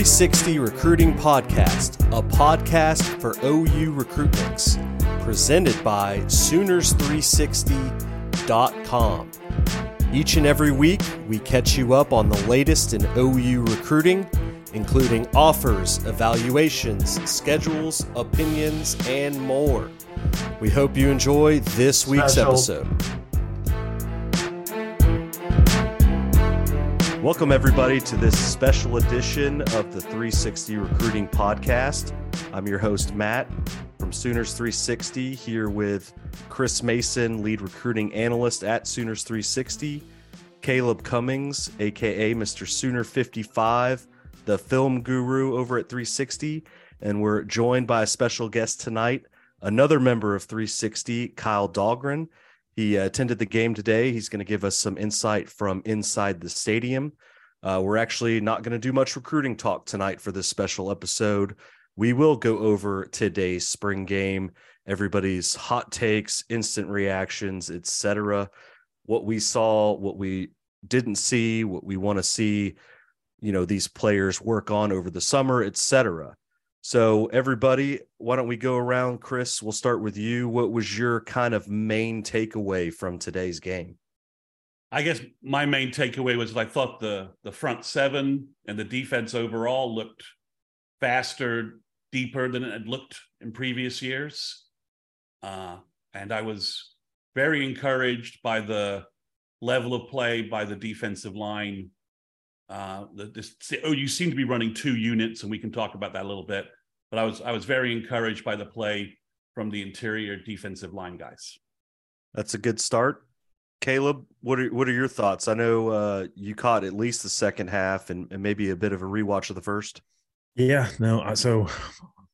360 Recruiting Podcast, a podcast for OU recruitments, presented by Sooners360.com. Each and every week, we catch you up on the latest in OU recruiting, including offers, evaluations, schedules, opinions, and more. We hope you enjoy this week's Special. episode. Welcome, everybody, to this special edition of the 360 Recruiting Podcast. I'm your host, Matt from Sooners 360, here with Chris Mason, lead recruiting analyst at Sooners 360, Caleb Cummings, aka Mr. Sooner 55, the film guru over at 360. And we're joined by a special guest tonight, another member of 360, Kyle Dahlgren. He attended the game today. He's going to give us some insight from inside the stadium. Uh, we're actually not going to do much recruiting talk tonight for this special episode. We will go over today's spring game, everybody's hot takes, instant reactions, etc. What we saw, what we didn't see, what we want to see, you know, these players work on over the summer, etc. So, everybody, why don't we go around? Chris, we'll start with you. What was your kind of main takeaway from today's game? I guess my main takeaway was I thought the the front seven and the defense overall looked faster, deeper than it had looked in previous years, uh, and I was very encouraged by the level of play by the defensive line. Uh, the, this, oh, you seem to be running two units, and we can talk about that a little bit. But I was I was very encouraged by the play from the interior defensive line guys. That's a good start. Caleb, what are what are your thoughts? I know uh, you caught at least the second half and, and maybe a bit of a rewatch of the first. Yeah, no, so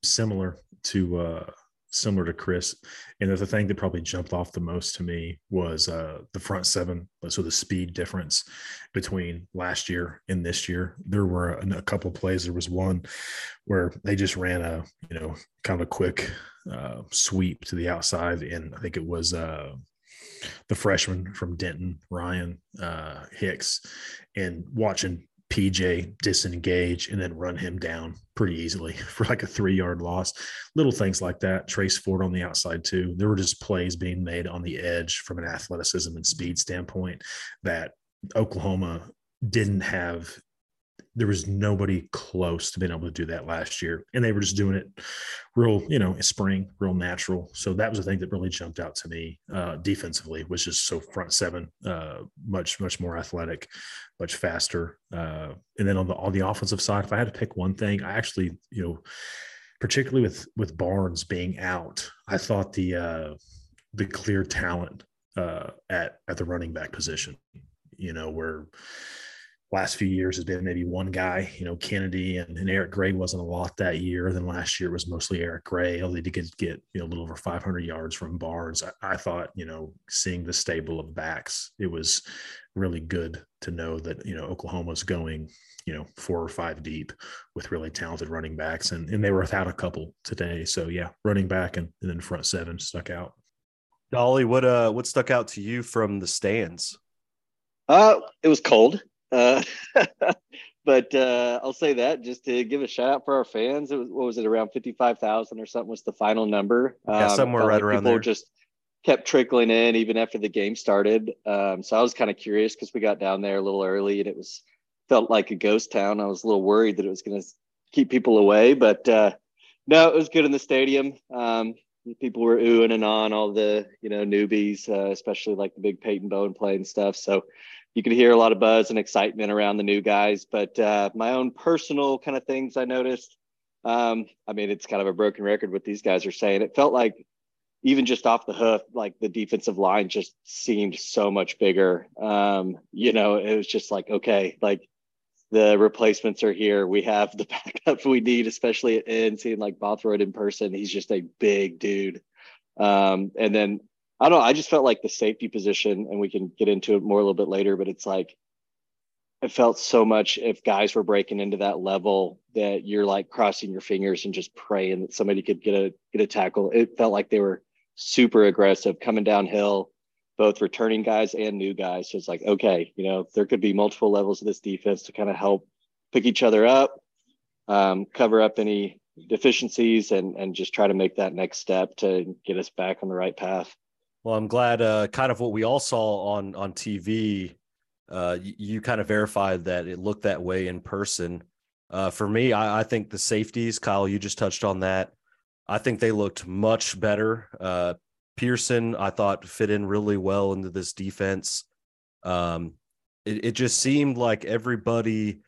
similar to uh similar to Chris. And the thing that probably jumped off the most to me was uh the front seven. So the speed difference between last year and this year. There were a, a couple of plays. There was one where they just ran a, you know, kind of a quick uh sweep to the outside. And I think it was uh the freshman from Denton, Ryan uh, Hicks, and watching PJ disengage and then run him down pretty easily for like a three yard loss. Little things like that. Trace Ford on the outside, too. There were just plays being made on the edge from an athleticism and speed standpoint that Oklahoma didn't have. There was nobody close to being able to do that last year. And they were just doing it real, you know, spring, real natural. So that was the thing that really jumped out to me uh, defensively, was just so front seven, uh, much, much more athletic, much faster. Uh, and then on the on the offensive side, if I had to pick one thing, I actually, you know, particularly with with Barnes being out, I thought the uh, the clear talent uh, at at the running back position, you know, where last few years has been maybe one guy, you know, Kennedy and, and Eric Gray wasn't a lot that year. Then last year was mostly Eric Gray. Only to get, get you know, a little over 500 yards from Barnes. I, I thought, you know, seeing the stable of backs, it was really good to know that, you know, Oklahoma's going, you know, four or five deep with really talented running backs. And, and they were without a couple today. So yeah, running back and, and then front seven stuck out. Dolly, what uh what stuck out to you from the stands? Uh, it was cold. Uh, but uh, I'll say that just to give a shout out for our fans. It was what was it around fifty five thousand or something was the final number. Yeah, somewhere felt right like around people there. Just kept trickling in even after the game started. Um, so I was kind of curious because we got down there a little early and it was felt like a ghost town. I was a little worried that it was going to keep people away, but uh, no, it was good in the stadium. Um, people were oohing and on all the you know newbies, uh, especially like the big Peyton Bowen play and stuff. So you could hear a lot of buzz and excitement around the new guys. But uh, my own personal kind of things I noticed. Um, I mean, it's kind of a broken record what these guys are saying. It felt like even just off the hoof, like the defensive line just seemed so much bigger. Um, you know, it was just like, okay, like the replacements are here. We have the backup we need, especially at. Seeing like Bothroyd in person, he's just a big dude. Um, and then I don't know, I just felt like the safety position, and we can get into it more a little bit later, but it's like it felt so much if guys were breaking into that level that you're like crossing your fingers and just praying that somebody could get a get a tackle. It felt like they were super aggressive coming downhill, both returning guys and new guys. So it's like, okay, you know, there could be multiple levels of this defense to kind of help pick each other up, um, cover up any deficiencies, and and just try to make that next step to get us back on the right path. Well, I'm glad. Uh, kind of what we all saw on on TV uh, you, you, kind of verified that it looked that way in person. Uh, for me, I, I, think the safeties, Kyle, you just touched on that. I think they looked much better. Uh, Pearson, I thought, fit in really well into this defense. Um, it, it just seemed like everybody,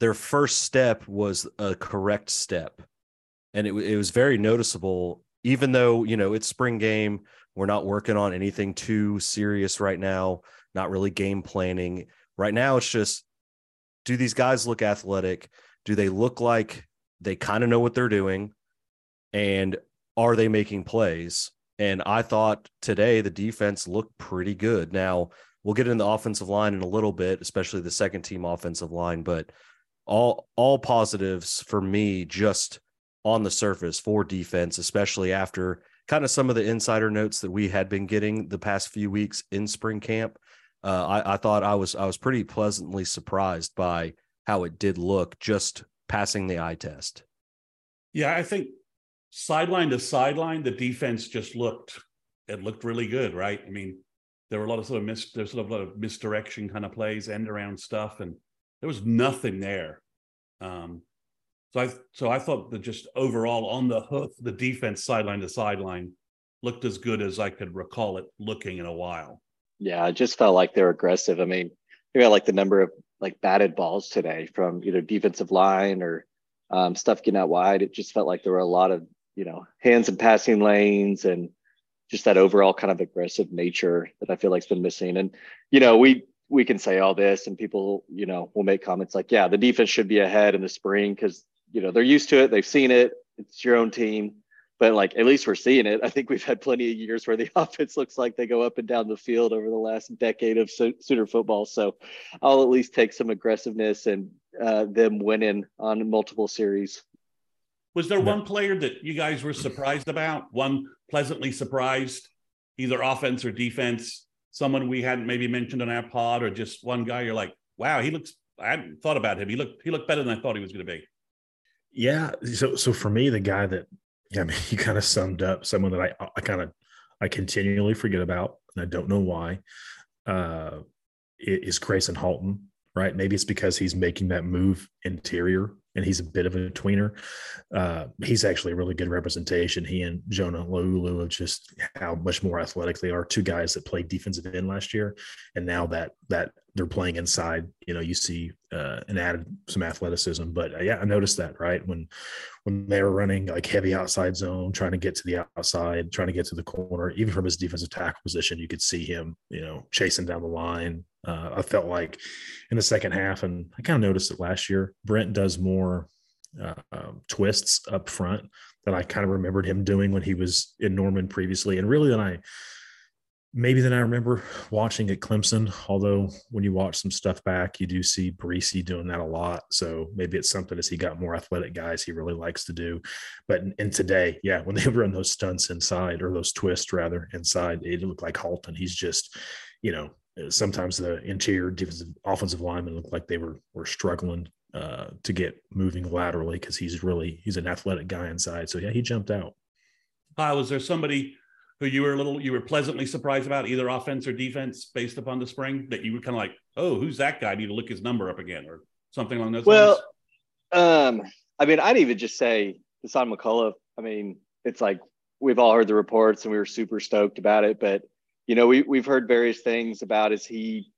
their first step was a correct step. And it, it was very noticeable, even though, you know, it's spring game. We're not working on anything too serious right now not really game planning. Right now, it's just do these guys look athletic? Do they look like they kind of know what they're doing? And are they making plays? And I thought today the defense looked pretty good. Now, we'll get in the offensive line in a little bit, especially the second team offensive line, but all all positives for me just on the surface for defense, especially after kind of some of the insider notes that we had been getting the past few weeks in spring camp uh, I, I thought I was I was pretty pleasantly surprised by how it did look just passing the eye test. Yeah, I think sideline to sideline, the defense just looked it looked really good, right? I mean, there were a lot of sort of mis there's sort of a lot of misdirection kind of plays, end around stuff, and there was nothing there. Um, so I so I thought that just overall on the hoof, the defense sideline to sideline looked as good as I could recall it looking in a while. Yeah, it just felt like they're aggressive. I mean, they got like the number of like batted balls today from either defensive line or um, stuff getting out wide. It just felt like there were a lot of you know hands and passing lanes and just that overall kind of aggressive nature that I feel like's been missing. And you know, we we can say all this, and people you know will make comments like, yeah, the defense should be ahead in the spring because you know they're used to it, they've seen it. It's your own team but like at least we're seeing it. I think we've had plenty of years where the offense looks like they go up and down the field over the last decade of Sooner football. So I'll at least take some aggressiveness and uh, them winning on multiple series. Was there one player that you guys were surprised about? One pleasantly surprised, either offense or defense? Someone we hadn't maybe mentioned on our pod, or just one guy you're like, wow, he looks. I hadn't thought about him. He looked. He looked better than I thought he was going to be. Yeah. So, so for me, the guy that yeah, I mean, you kind of summed up someone that I, I kind of, I continually forget about, and I don't know why. Uh, is Gracen Halton, right? Maybe it's because he's making that move interior and he's a bit of a tweener. Uh, he's actually a really good representation. He and Jonah Laulu of just how much more athletic they are. Two guys that played defensive end last year, and now that that they're playing inside, you know, you see uh, and added some athleticism. But uh, yeah, I noticed that right when when they were running like heavy outside zone, trying to get to the outside, trying to get to the corner, even from his defensive tackle position, you could see him, you know, chasing down the line. Uh, I felt like in the second half, and I kind of noticed it last year. Brent does more uh, um, twists up front that I kind of remembered him doing when he was in Norman previously, and really, then I maybe than I remember watching at Clemson. Although when you watch some stuff back, you do see Bresee doing that a lot. So maybe it's something as he got more athletic guys he really likes to do. But in, today, yeah, when they run those stunts inside or those twists rather inside, it looked like Halton. He's just, you know, sometimes the interior defensive offensive linemen look like they were were struggling uh, to get moving laterally because he's really he's an athletic guy inside. So yeah, he jumped out. Kyle, was there somebody who you were a little you were pleasantly surprised about either offense or defense based upon the spring that you were kind of like oh who's that guy? I need to look his number up again or something along those well, lines? well um i mean i'd even just say Dasan McCullough. I mean it's like we've all heard the reports and we were super stoked about it but you know we, we've heard various things about is he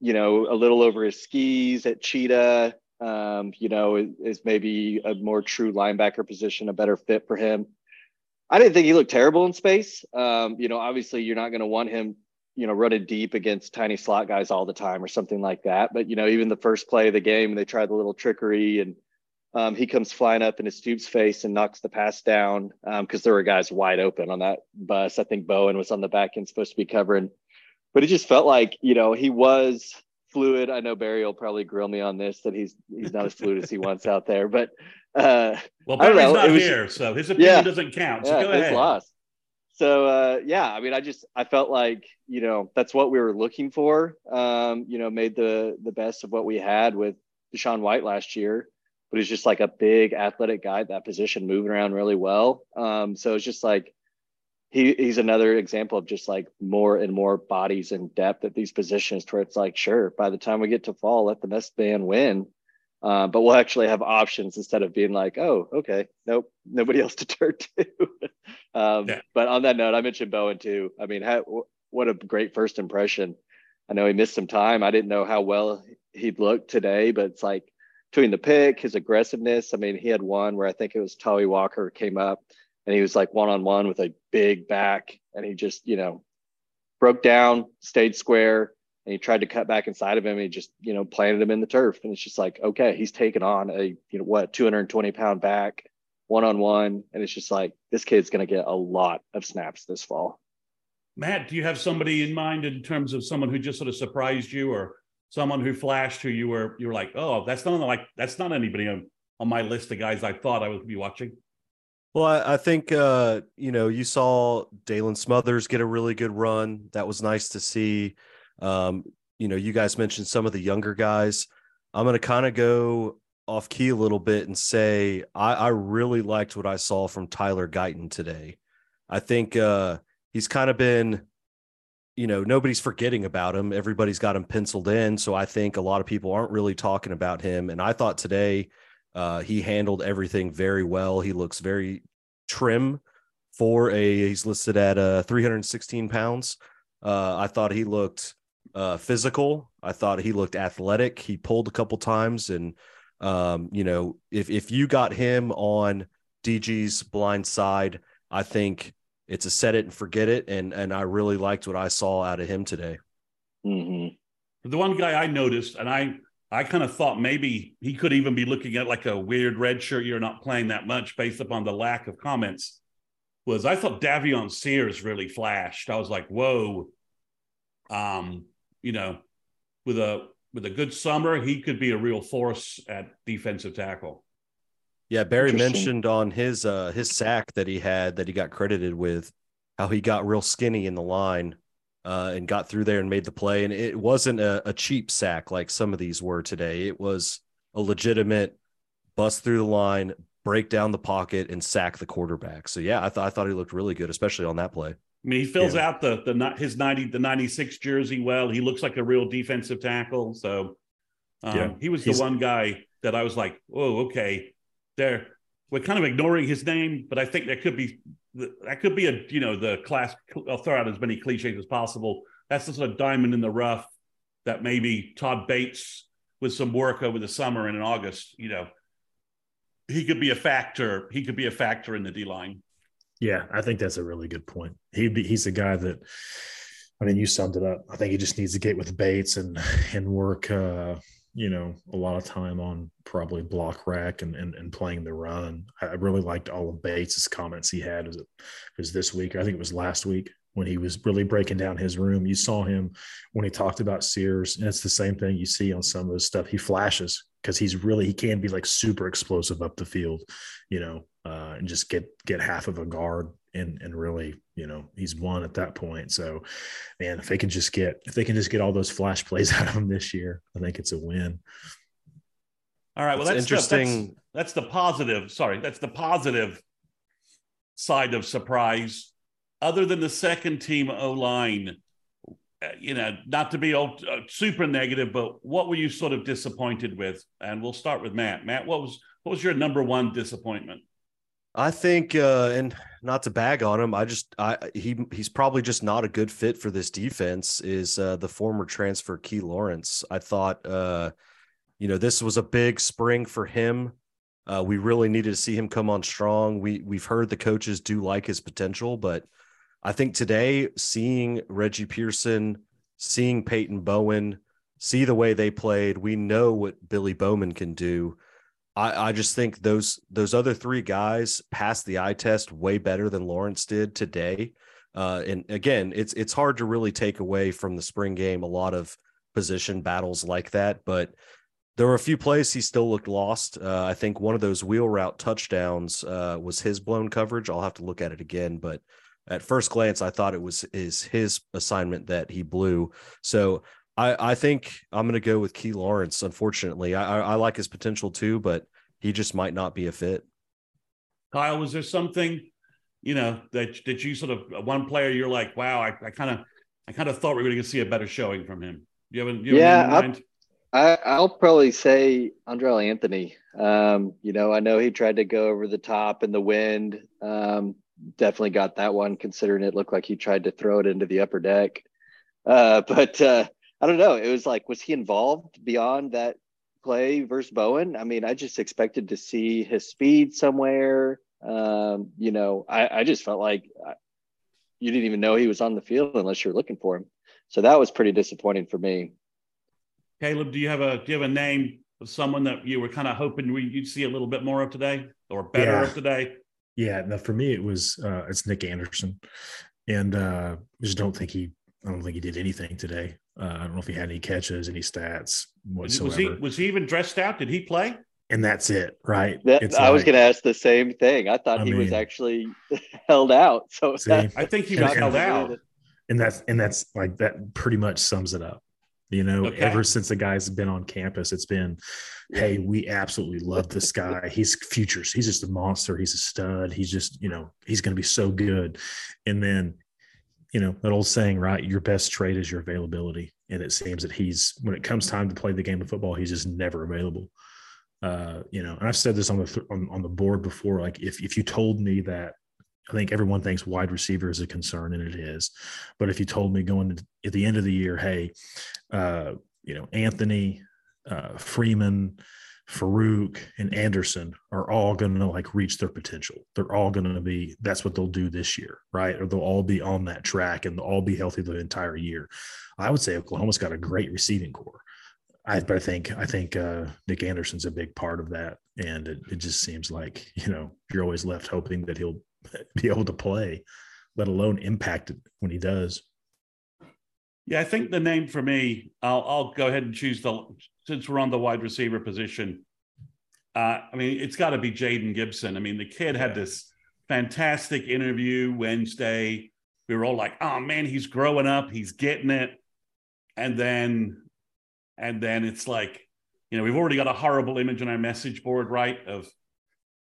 you know a little over his skis at cheetah? Um, you know, is, is maybe a more true linebacker position, a better fit for him. I didn't think he looked terrible in space. Um, you know, obviously you're not going to want him, you know, running deep against tiny slot guys all the time or something like that. But you know, even the first play of the game, they tried the little trickery and um, he comes flying up in his Stoops face and knocks the pass down because um, there were guys wide open on that bus. I think Bowen was on the back end supposed to be covering, but it just felt like you know he was fluid. I know Barry will probably grill me on this that he's he's not as fluid as he wants out there, but uh, well, Barry's not was, here, so his opinion yeah, doesn't count. So yeah, go ahead. Lost. So uh, yeah, I mean, I just I felt like you know that's what we were looking for. Um, you know, made the the best of what we had with DaShaun White last year but he's just like a big athletic guy at that position, moving around really well. Um, so it's just like he he's another example of just like more and more bodies and depth at these positions where it's like, sure, by the time we get to fall, let the best man win. Uh, but we'll actually have options instead of being like, oh, okay, nope, nobody else to turn to. um, yeah. But on that note, I mentioned Bowen too. I mean, how, what a great first impression. I know he missed some time. I didn't know how well he'd look today, but it's like between the pick, his aggressiveness. I mean, he had one where I think it was Tawee Walker came up and he was like one on one with a big back and he just, you know, broke down, stayed square, and he tried to cut back inside of him. he just, you know, planted him in the turf. And it's just like, okay, he's taken on a, you know, what, 220 pound back one on one. And it's just like, this kid's going to get a lot of snaps this fall. Matt, do you have somebody in mind in terms of someone who just sort of surprised you or someone who flashed who you were you were like, oh, that's not like that's not anybody on, on my list of guys I thought I would be watching? Well, I, I think uh, you know you saw Daylan Smothers get a really good run. That was nice to see. Um, you know, you guys mentioned some of the younger guys. I'm going to kind of go off key a little bit and say I, I really liked what I saw from Tyler Guyton today. I think uh, he's kind of been you know, nobody's forgetting about him. Everybody's got him penciled in. So I think a lot of people aren't really talking about him. And I thought today uh, he handled everything very well. He looks very trim for a, he's listed at uh, 316 pounds. Uh, I thought he looked uh, physical. I thought he looked athletic. He pulled a couple times. And, um, you know, if, if you got him on DG's blind side, I think it's a set it and forget it. And and I really liked what I saw out of him today. Mm-hmm. The one guy I noticed, and I I kind of thought maybe he could even be looking at like a weird red shirt. You're not playing that much based upon the lack of comments. Was I thought Davion Sears really flashed? I was like, whoa. Um, you know, with a with a good summer, he could be a real force at defensive tackle. Yeah, Barry mentioned on his uh his sack that he had that he got credited with how he got real skinny in the line uh and got through there and made the play and it wasn't a, a cheap sack like some of these were today. It was a legitimate bust through the line, break down the pocket and sack the quarterback. So yeah, I thought I thought he looked really good especially on that play. I mean, he fills yeah. out the the his 90 the 96 jersey well. He looks like a real defensive tackle. So um, yeah. he was the one guy that I was like, "Oh, okay there we're kind of ignoring his name, but I think there could be that could be a you know the class. I'll throw out as many cliches as possible. That's the sort of diamond in the rough that maybe Todd Bates with some work over the summer and in August, you know, he could be a factor. He could be a factor in the D line. Yeah, I think that's a really good point. He'd be he's a guy that I mean, you summed it up. I think he just needs to get with Bates and and work uh, you know, a lot of time on probably block rack and, and, and playing the run. I really liked all of Bates's comments he had. Was it was this week? I think it was last week when he was really breaking down his room. You saw him when he talked about Sears, and it's the same thing you see on some of his stuff. He flashes because he's really he can be like super explosive up the field, you know, uh, and just get get half of a guard and and really you know he's won at that point. So man if they can just get if they can just get all those flash plays out of him this year i think it's a win. All right well that's, that's interesting the, that's, that's the positive sorry that's the positive side of surprise. Other than the second team o line uh, you know not to be all, uh, super negative but what were you sort of disappointed with? And we'll start with matt. Matt what was what was your number one disappointment I think, uh, and not to bag on him, I just I he he's probably just not a good fit for this defense. Is uh, the former transfer Key Lawrence? I thought uh, you know, this was a big spring for him. Uh, we really needed to see him come on strong. We we've heard the coaches do like his potential, but I think today seeing Reggie Pearson, seeing Peyton Bowen, see the way they played, we know what Billy Bowman can do. I, I just think those those other three guys passed the eye test way better than Lawrence did today. Uh, and again, it's it's hard to really take away from the spring game a lot of position battles like that, but there were a few plays he still looked lost. Uh, I think one of those wheel route touchdowns uh, was his blown coverage. I'll have to look at it again, but at first glance, I thought it was is his assignment that he blew. So I, I think I'm going to go with Key Lawrence. Unfortunately, I, I like his potential too, but he just might not be a fit. Kyle, was there something, you know, that that you sort of one player you're like, wow, I kind of I kind of thought we were going to see a better showing from him. You have, you yeah, I, I'll probably say Andrel Anthony. Um, you know, I know he tried to go over the top in the wind. Um, definitely got that one, considering it looked like he tried to throw it into the upper deck. Uh, but uh, I don't know. It was like, was he involved beyond that play versus Bowen? I mean, I just expected to see his speed somewhere. Um, you know, I, I just felt like uh, you didn't even know he was on the field unless you're looking for him. So that was pretty disappointing for me. Caleb, do you have a do you have a name of someone that you were kind of hoping we, you'd see a little bit more of today or better yeah. of today? Yeah, no, for me it was uh, it's Nic Anderson, and uh, I just don't think he I don't think he did anything today. Uh, I don't know if he had any catches, any stats whatsoever. Was he was he even dressed out? Did he play? And that's it, right? That, I like, was going to ask the same thing. I thought I he mean, was actually held out. So see, I think he was held out. And that's and that's like that pretty much sums it up. You know, okay. ever since the guy's been on campus, it's been, hey, we absolutely love this guy. He's futures. He's just a monster. He's a stud. He's just, you know, he's going to be so good. And then, you know, that old saying, right? Your best trade is your availability. And it seems that he's, when it comes time to play the game of football, he's just never available. Uh, you know, and I've said this on the on, on the board before. Like, if if you told me that I think everyone thinks wide receiver is a concern, and it is. But if you told me going to, at the end of the year, hey, uh, you know, Anthony, uh, Freeman, Farooq, and Anderson are all going to like reach their potential. They're all going to be. That's what they'll do this year, right? Or they'll all be on that track, and they'll all be healthy the entire year. I would say Oklahoma's got a great receiving core. I, but I think I think uh, Nic Anderson's a big part of that, and it, it just seems like you know you're always left hoping that he'll be able to play, let alone impact it when he does. Yeah, I think the name for me, I'll, I'll go ahead and choose the since we're on the wide receiver position. Uh, I mean, it's got to be Jayden Gibson. I mean, the kid had this fantastic interview Wednesday. We were all like, "Oh man, he's growing up. He's getting it." And then, and then it's like, you know, we've already got a horrible image on our message board, right? Of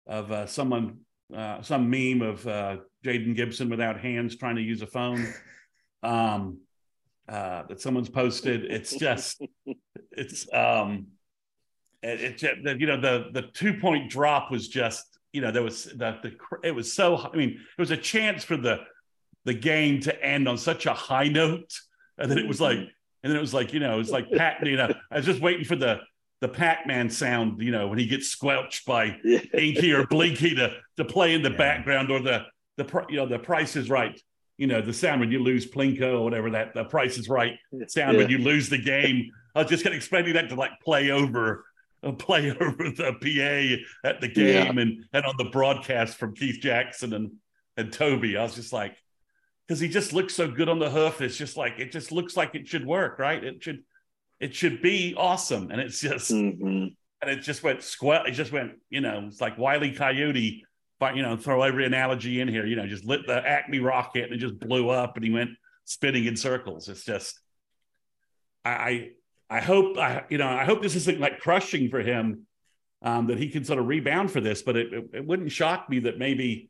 of uh, someone uh, some meme of uh, Jayden Gibson without hands trying to use a phone um, uh, that someone's posted. It's just, it's, um, it, it, you know, the the two point drop was just, you know, there was the, the it was so. I mean, it was a chance for the the game to end on such a high note, and then it was like, and then it was like, you know, it was like Pat. You know, I was just waiting for the the Pac-Man sound, you know, when he gets squelched by Inky or Blinky to to play in the yeah. background, or the the you know the Price is Right, you know, the sound when you lose Plinko or whatever that the Price is Right sound yeah. when you lose the game. I was just kind of expecting that to like play over uh, play over the PA at the game yeah. and and on the broadcast from Keith Jackson and and Toby. I was just like, because he just looks so good on the hoof. It's just like it just looks like it should work, right? It should it should be awesome. And it's just, mm-hmm. and it just went squat. It just went, you know, it's like Wiley Coyote, you know, throw every analogy in here, you know, just lit the Acme rocket and it just blew up and he went spinning in circles. It's just, I, I hope, I, you know, I hope this isn't like crushing for him, um, that he can sort of rebound for this, but it, it, it wouldn't shock me that maybe,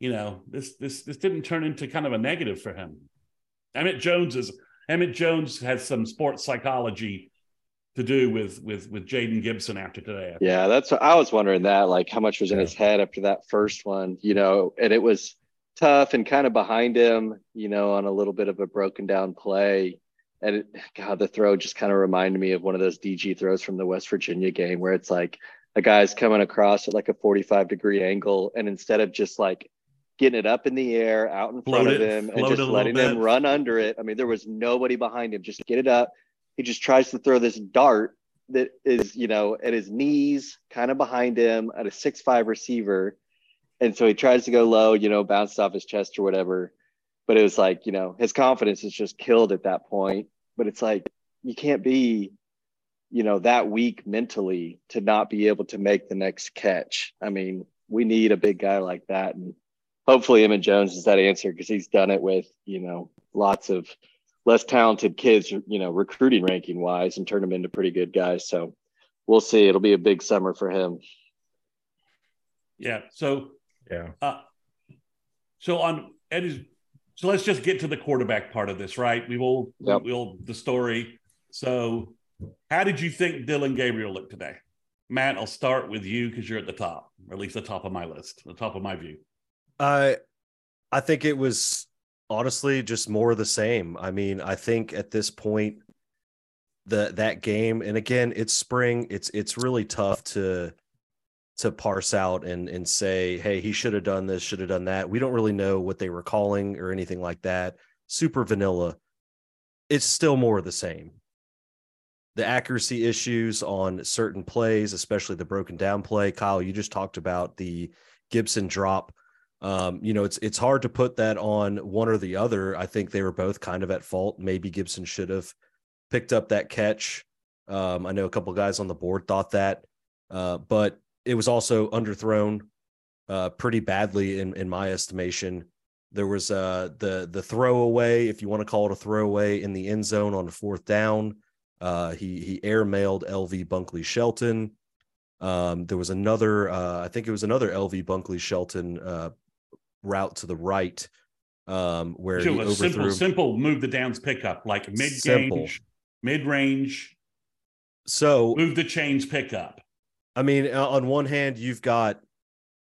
you know, this, this, this didn't turn into kind of a negative for him. Emmett Jones is Emmett Jones has some sports psychology to do with with with Jayden Gibson after today. Yeah, that's I was wondering that, like how much was in his head after that first one, you know, and it was tough and kind of behind him, you know, on a little bit of a broken down play. and it, God, the throw just kind of reminded me of one of those DG throws from the West Virginia game where it's like a guy's coming across at like a 45 degree angle, and instead of just like getting it up in the air out in front of him and just letting him run under it, I mean, there was nobody behind him. Just get it up. He just tries to throw this dart that is, you know, at his knees, kind of behind him at a six five receiver. And so he tries to go low, you know, bounced off his chest or whatever. But it was like you know his confidence is just killed at that point. But it's like you can't be you know that weak mentally to not be able to make the next catch. I mean we need a big guy like that. And hopefully emmett jones is that answer because he's done it with you know lots of less talented kids you know recruiting ranking wise and turn them into pretty good guys so we'll see it'll be a big summer for him yeah so yeah uh, so on eddie's so let's just get to the quarterback part of this, right? We will, yep. we'll the story. So, how did you think Dillon Gabriel looked today? Matt, I'll start with you because you're at the top, or at least the top of my list, the top of my view. I, I think it was honestly just more of the same. I mean, I think at this point, the that game, and again, it's spring. It's it's really tough to to parse out and and say, hey, he should have done this, should have done that. We don't really know what they were calling or anything like that. Super vanilla. It's still more of the same. The accuracy issues on certain plays, especially the broken down play. Kyle, you just talked about the Gibson drop. Um, you know, it's it's hard to put that on one or the other. I think they were both kind of at fault. Maybe Gibson should have picked up that catch. Um, I know a couple guys on the board thought that, uh, but it was also underthrown uh, pretty badly in in my estimation. There was uh, the the throwaway, if you want to call it a throwaway, in the end zone on the fourth down. Uh, he he airmailed LV Bunkley Shelton. Um, there was another, uh, I think it was another LV Bunkley Shelton uh, route to the right, um, where he overthrew. Simple, simple move the downs pickup, like mid range, mid range. So move the chains pickup. I mean, on one hand, you've got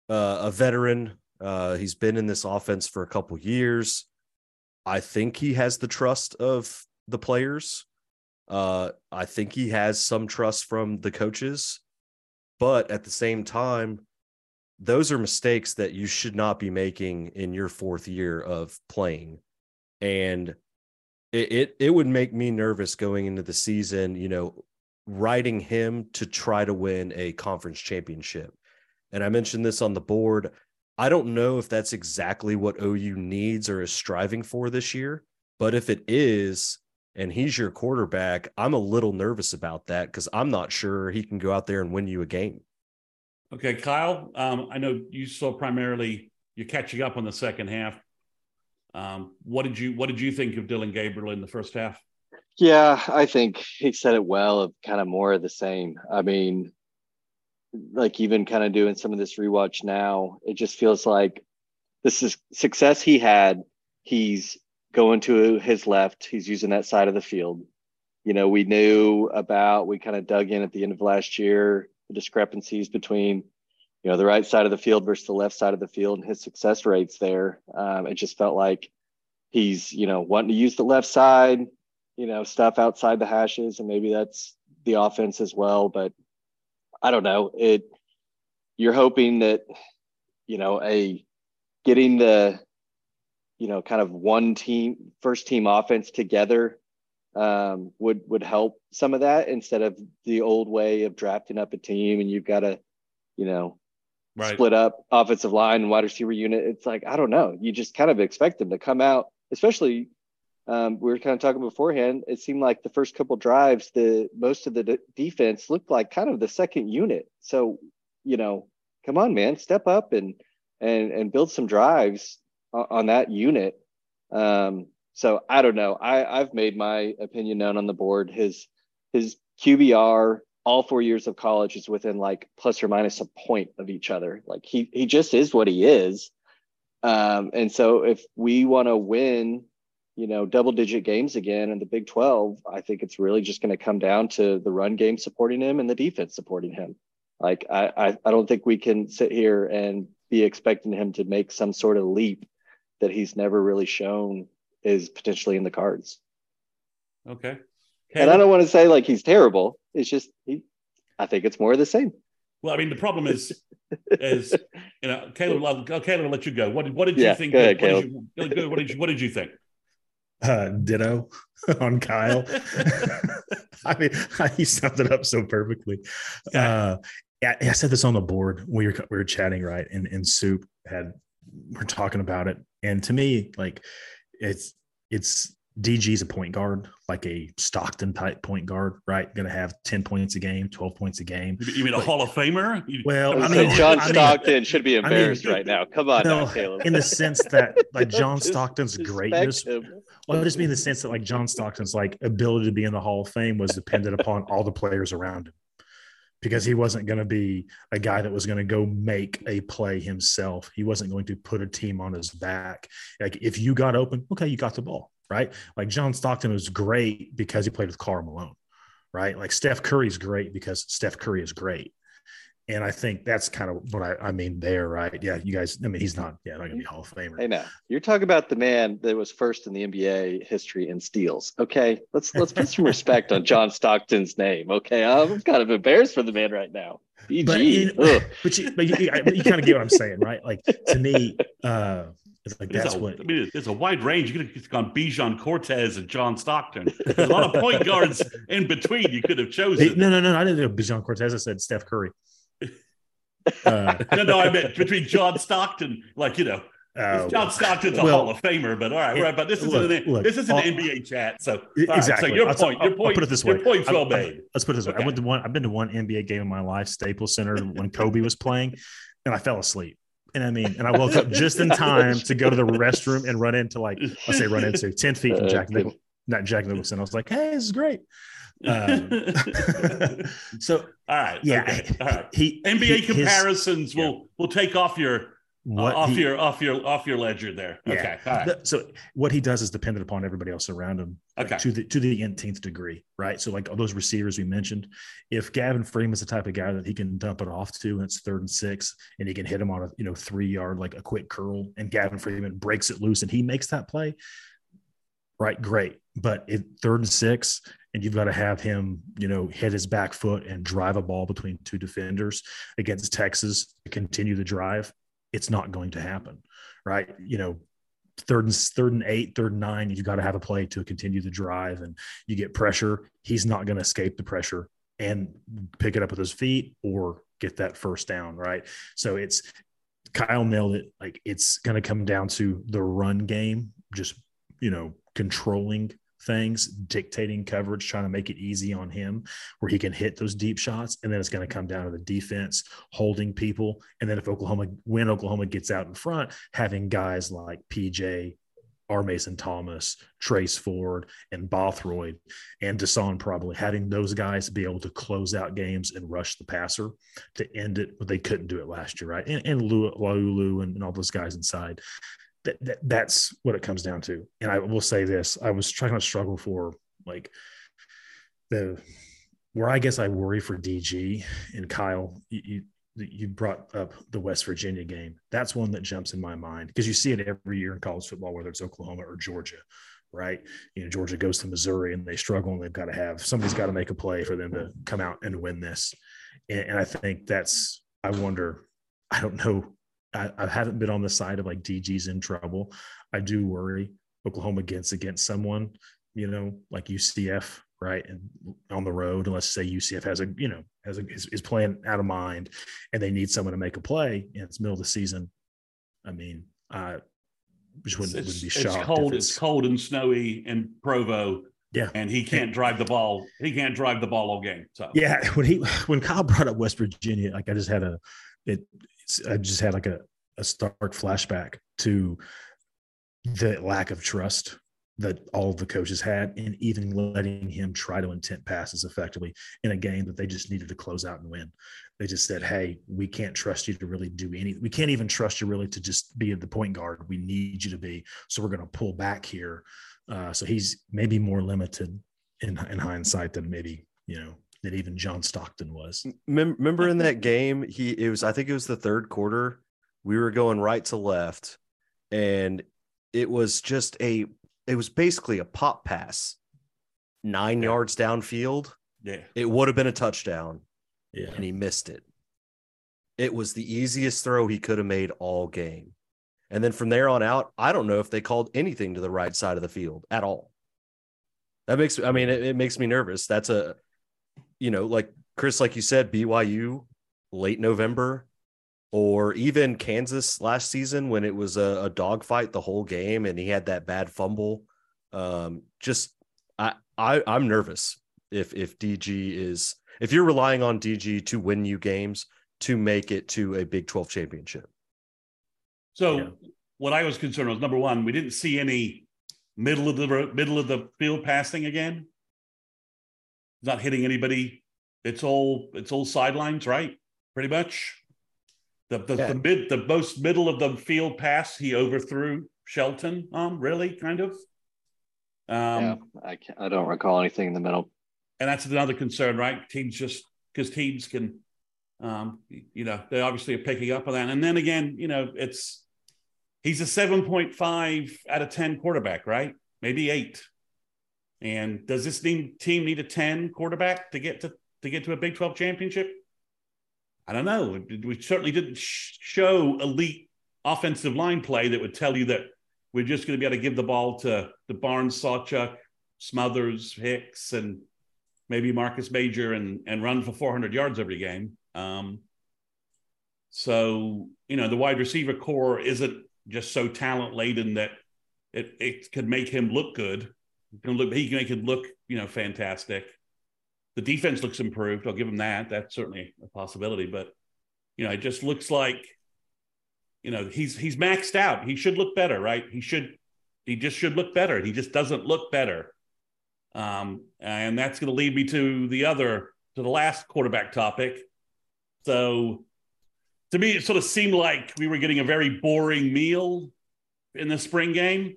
uh, a veteran. Uh, he's been in this offense for a couple years. I think he has the trust of the players. Uh, I think he has some trust from the coaches. But at the same time, those are mistakes that you should not be making in your fourth year of playing. And it, it, it would make me nervous going into the season, you know, riding him to try to win a conference championship. And I mentioned this on the board. I don't know if that's exactly what OU needs or is striving for this year, but if it is, and he's your quarterback, I'm a little nervous about that because I'm not sure he can go out there and win you a game. Okay, Kyle, um, I know you saw primarily you're catching up on the second half. Um, what did you what did you think of Dillon Gabriel in the first half? Yeah, I think he said it well of kind of more of the same. I mean, like even kind of doing some of this rewatch now, it just feels like this is success he had. He's going to his left, he's using that side of the field. You know, we knew about, we kind of dug in at the end of last year, the discrepancies between, you know, the right side of the field versus the left side of the field and his success rates there. Um, it just felt like he's, you know, wanting to use the left side, you know, stuff outside the hashes, and maybe that's the offense as well. But I don't know. It you're hoping that, you know, a getting the, you know, kind of one team first team offense together um, would would help some of that instead of the old way of drafting up a team and you've got to, you know, right. split up offensive line and wide receiver unit. It's like I don't know. You just kind of expect them to come out, especially um, we were kind of talking beforehand. It seemed like the first couple drives, the most of the de- defense looked like kind of the second unit. So, you know, come on, man, step up and and and build some drives on, on that unit. Um, so I don't know. I I've made my opinion known on the board. His his QBR all four years of college is within like plus or minus a point of each other. Like he he just is what he is. Um, and so if we want to win you know, double digit games again in the Big 12, I think it's really just going to come down to the run game supporting him and the defense supporting him. Like, I, I, I don't think we can sit here and be expecting him to make some sort of leap that he's never really shown is potentially in the cards. Okay. And I don't want to say like he's terrible. It's just he. I think it's more of the same. Well, I mean, the problem is, is you know, Caleb. I'll, Caleb, I'll let you go. What did what did Yeah, you think? go ahead, what, did you, what did you what did you think? Uh, ditto on Kyle. I mean, he summed it up so perfectly. Uh, yeah, I said this on the board. We were we were chatting right, and and Soup had we're talking about it, and to me, like it's it's DG's a point guard, like a Stockton type point guard, right? Going to have ten points a game, twelve points a game. You mean a Like- Hall of Famer? You- Well, I I mean, saying John I mean- Stockton should be I mean- embarrassed right now. Come on, No, now, Caleb. in the sense that like John Just Stockton's respect greatness him. Well, just mean the sense that like John Stockton's like ability to be in the Hall of Fame was dependent upon all the players around him. Because he wasn't going to be a guy that was going to go make a play himself. He wasn't going to put a team on his back. Like if you got open, okay, you got the ball, right? Like John Stockton was great because he played with Karl Malone, right? Like Steph Curry's great because Steph Curry is great. And I think that's kind of what I, I mean there, right? Yeah, you guys. I mean, he's not, yeah, not gonna be Hall of Famer. Hey, now you're talking about the man that was first in the NBA history in steals. Okay, let's let's put some respect on John Stockton's name. Okay, I'm kind of embarrassed for the man right now. BG. but you, Ugh. but you, but you, you, kind of get what I'm saying, right? Like to me, uh, it's like There's that's a, what. I mean, there's a wide range. You could have gone Bijan Cortez and John Stockton. There's a lot of point guards in between you could have Hey, chosen. no, no, no, I didn't know Bijan Cortez. I said Steph Curry. Uh, No, no, I meant between John Stockton, like you know, oh, John Stockton's a well, Hall of Famer. But all right, it- right. But this isn't look, an, look, this is an all- NBA chat. So all right, exactly. So your I'll- point, I'll- your point, put it this your way. point's I- well made. Let's put it this way. Okay. I went to one. I've been to one NBA game in my life, Staples Center, when Kobe was playing, and I fell asleep. And I mean, and I woke up just in time to go to the restroom and run into like I say run into ten feet from Uh, Jack. Nicholson. Not Jack Nicholson. I was like, hey, this is great. Um, so all right, yeah, okay, all right. he NBA he- his- comparisons yeah. will will take off your what off he- your off your off your ledger there. Yeah. Okay, all right. The- so what he does is dependent upon everybody else around him like, Okay. to the to the nth degree right so like all those receivers we mentioned if gavin freeman's the type of guy that he can dump it off to and it's third and six and he can hit him on a you know three yard like a quick curl and gavin freeman breaks it loose and he makes that play right great but it third and six and you've got to have him you know hit his back foot and drive a ball between two defenders against texas to continue the drive it's not going to happen right you know third and third and eight, third and nine, you've got to have a play to continue the drive, and you get pressure. He's not going to escape the pressure and pick it up with his feet or get that first down, right? So it's Kyle nailed it. Like it's going to come down to the run game, just you know, controlling things, dictating coverage, trying to make it easy on him where he can hit those deep shots. And then it's going to come down to the defense holding people. And then if Oklahoma, when Oklahoma gets out in front, having guys like PJ, R. Mason Thomas, Trace Ford, and Bothroyd, and Dasan probably having those guys be able to close out games and rush the passer to end it. But they couldn't do it last year, right? And, and Lu- and, and all those guys inside that, that that's what it comes down to. And I will say this: I was trying to struggle for like the where I guess I worry for DG and Kyle. You, you brought up the West Virginia game. That's one that jumps in my mind because you see it every year in college football, whether it's Oklahoma or Georgia, right? You know, Georgia goes to Missouri and they struggle and they've got to have somebody's got to make a play for them to come out and win this. And, and I think that's I wonder. I don't know I, I haven't been on the side of like DG's in trouble. I do worry Oklahoma gets against someone, you know, like UCF, right? And on the road, let's say UCF has a, you know, has a is, is playing out of mind and they need someone to make a play and it's middle of the season. I mean, I just wouldn't, it's, wouldn't be it's shocked. if cold. It's, cold and snowy in Provo. Yeah. and he can't drive the ball. He can't drive the ball all game. So Yeah, when he when Kyle brought up West Virginia, like I just had a it it's, I just had like a a stark flashback to the lack of trust that all of the coaches had and even letting him try to intent passes effectively in a game that they just needed to close out and win. They just said, Hey, we can't trust you to really do any, we can't even trust you really to just be the point guard. We need you to be. So we're going to pull back here. Uh, so he's maybe more limited in, in hindsight than maybe, you know, than even John Stockton was. Mem- Remember in that game, he it was I think it was the third quarter. We were going right to left, and it was just a it was basically a pop pass nine Yeah. yards downfield, Yeah. it would have been a touchdown, Yeah. and he missed it. It was the easiest throw he could have made all game. And then from there on out, I don't know if they called anything to the right side of the field at all. That makes I mean, it, it makes me nervous. That's a, you know, like Chris, like you said, BYU late November, or even Kansas last season when it was a, a dogfight the whole game and he had that bad fumble. Um, just I, I I'm nervous if if DG is if you're relying on DG to win you games to make it to a Big 12 championship. So Yeah. what I was concerned was number one, we didn't see any middle of the middle of the field passing again. Not hitting anybody. It's all it's all sidelines, right? Pretty much. The the, Yeah. the mid the most middle of the field pass he overthrew Shelton Um, really, kind of. Um, yeah, I can't, I don't recall anything in the middle. and that's another concern, right? Teams just because teams can, um, you know, they obviously are picking up on that. And then again, you know, it's he's a seven point five out of ten quarterback, right? Maybe eight. And does this team need a ten quarterback to get to to get to a Big Twelve championship? I don't know. We certainly didn't sh- show elite offensive line play that would tell you that we're just going to be able to give the ball to the Barnes, Sawchuk, Smothers, Hicks, and maybe Marcus Major and and run for 400 yards every game. Um, so you know the wide receiver core isn't just so talent laden that it it could make him look good. Can look he can make it look you know fantastic. The defense looks improved. I'll give him that. That's certainly a possibility. But you know it just looks like you know he's he's maxed out. He should look better, right? He should he just should look better. He just doesn't look better. Um, and that's going to lead me to the other, to the last quarterback topic. So to me, it sort of seemed like we were getting a very boring meal in the spring game.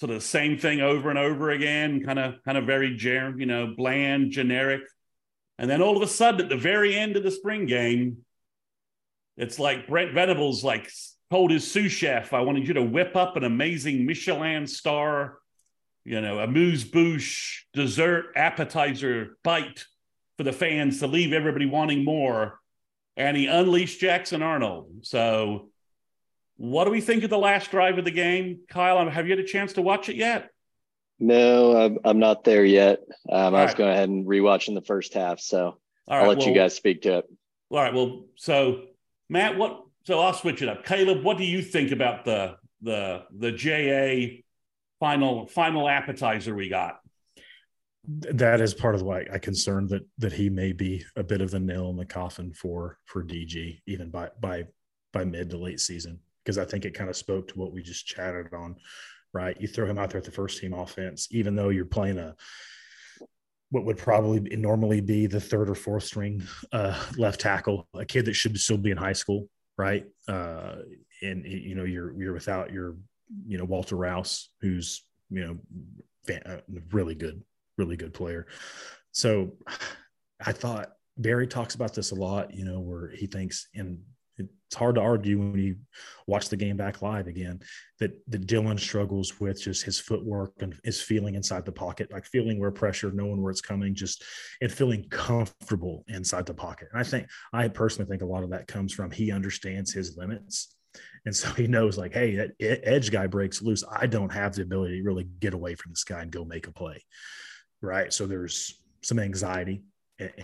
Sort of the same thing over and over again, kind of, kind of very, ger- you know, bland, generic. And then all of a sudden, at the very end of the spring game, it's like Brent Venables like told his sous chef, "I wanted you to whip up an amazing Michelin star you know, a moose bouche dessert appetizer bite for the fans to leave everybody wanting more. And he unleashed Jackson Arnold. So, what do we think of the last drive of the game? Kyle, have you had a chance to watch it yet? No, I'm, I'm not there yet. Um, I was right. going ahead and rewatching the first half, so All I'll right, let you guys speak to it. All right. Well, so Matt, what? So I'll switch it up. Caleb, what do you think about the the the JA final final appetizer we got? that is part of why I concerned that that he may be a bit of the nail in the coffin for for DG even by by by mid to late season because I think it kind of spoke to what we just chatted on. Right, you throw him out there at the first team offense, even though you're playing a what would probably be, normally be the third or fourth string uh, left tackle, a kid that should still be in high school, right? Uh, and you know you're you're without your you know Walter Rouse, who's you know fan- uh, really good really good player. So I thought Barry talks about this a lot, you know, where he thinks, and it's hard to argue when you watch the game back live again, that that Dillon struggles with just his footwork and his feeling inside the pocket, like feeling where pressure, knowing where it's coming, just and feeling comfortable inside the pocket. And I think I personally think a lot of that comes from he understands his limits. And so he knows, like, hey, that edge guy breaks loose. I don't have the ability to really get away from this guy and go make a play right? So there's some anxiety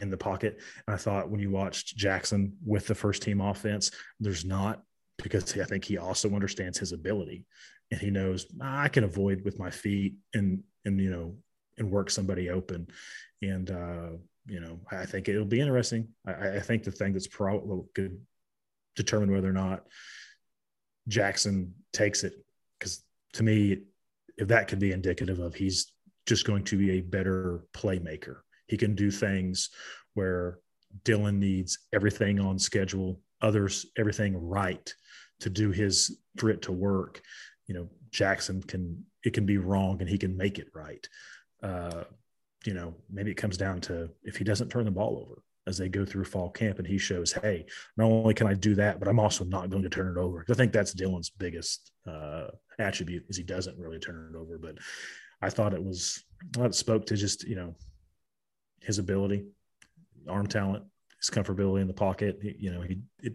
in the pocket. And I thought when you watched Jackson with the first team offense, there's not because I think he also understands his ability and he knows "Ah, I can avoid with my feet and and you know and work somebody open. And uh, you know, I think it'll be interesting. I, I think the thing that's probably could determine whether or not Jackson takes it, because to me, if that could be indicative of he's just going to be a better playmaker. He can do things where Dillon needs everything on schedule, others everything right to do his for it to work. You know, Jackson can it can be wrong and he can make it right. Uh, you know, maybe it comes down to if he doesn't turn the ball over as they go through fall camp and he shows, hey, not only can I do that, but I'm also not going to turn it over. I think that's Dillon's biggest uh, attribute is he doesn't really turn it over. But I thought it was I it spoke to just you know his ability, arm talent, his comfortability in the pocket. You know, he it.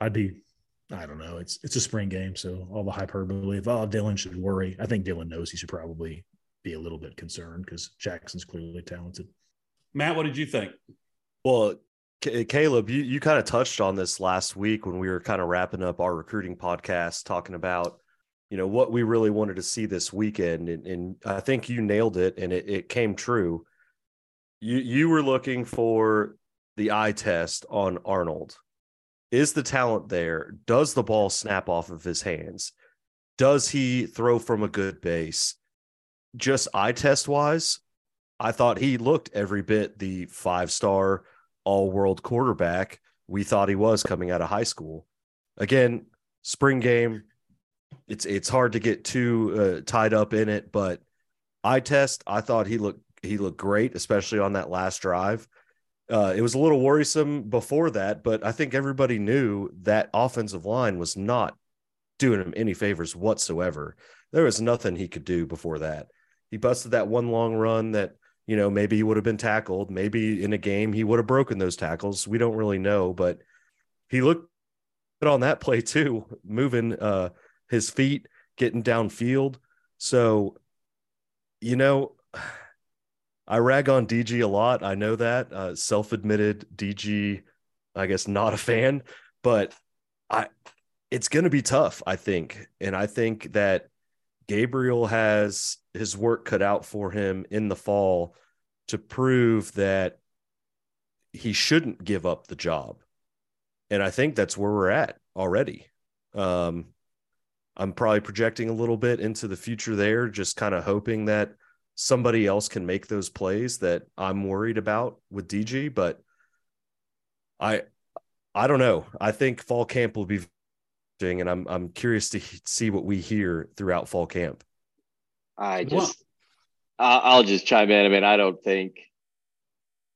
I'd be I don't know. It's it's a spring game, so all the hyperbole. If oh Dillon should worry, I think Dillon knows he should probably be a little bit concerned because Jackson's clearly talented. Matt, what did you think? Well, Caleb, you, you kind of touched on this last week when we were kind of wrapping up our recruiting podcast, talking about you know what we really wanted to see this weekend, and, and I think you nailed it, and it, it came true. You you were looking for the eye test on Arnold. Is the talent there? Does the ball snap off of his hands? Does he throw from a good base? Just eye test wise, I thought he looked every bit the five star all world quarterback we thought he was coming out of high school. Again, spring game, it's it's hard to get too uh, tied up in it, but eye test, I thought he looked he looked great, especially on that last drive. Uh, it was a little worrisome before that, but I think everybody knew that offensive line was not doing him any favors whatsoever. There was nothing he could do before that. He busted that one long run that, you know, maybe he would have been tackled. Maybe in a game he would have broken those tackles. We don't really know, but he looked good on that play too, moving uh, his feet, getting downfield. So, you know, I rag on DG a lot. I know that uh, self-admitted DG, I guess not a fan, but I it's going to be tough, I think, and I think that Gabriel has his work cut out for him in the fall to prove that he shouldn't give up the job, and I think that's where we're at already. Um, I'm probably projecting a little bit into the future there, just kind of hoping that somebody else can make those plays that I'm worried about with DG, but I I don't know. I think fall camp will be and I'm I'm curious to see what we hear throughout fall camp. I just well, I'll just chime in. I mean, I don't think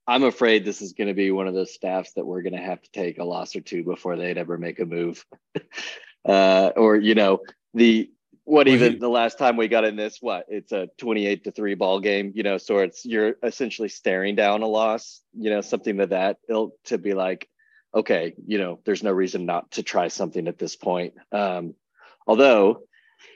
I'm afraid this is going to be one of those staffs that we're going to have to take a loss or two before they'd ever make a move. uh, or you know, the what even the last time we got in this what it's a 28 to 3 ball game you know so it's you're essentially staring down a loss you know something to that ilk to be like okay you know there's no reason not to try something at this point. Um although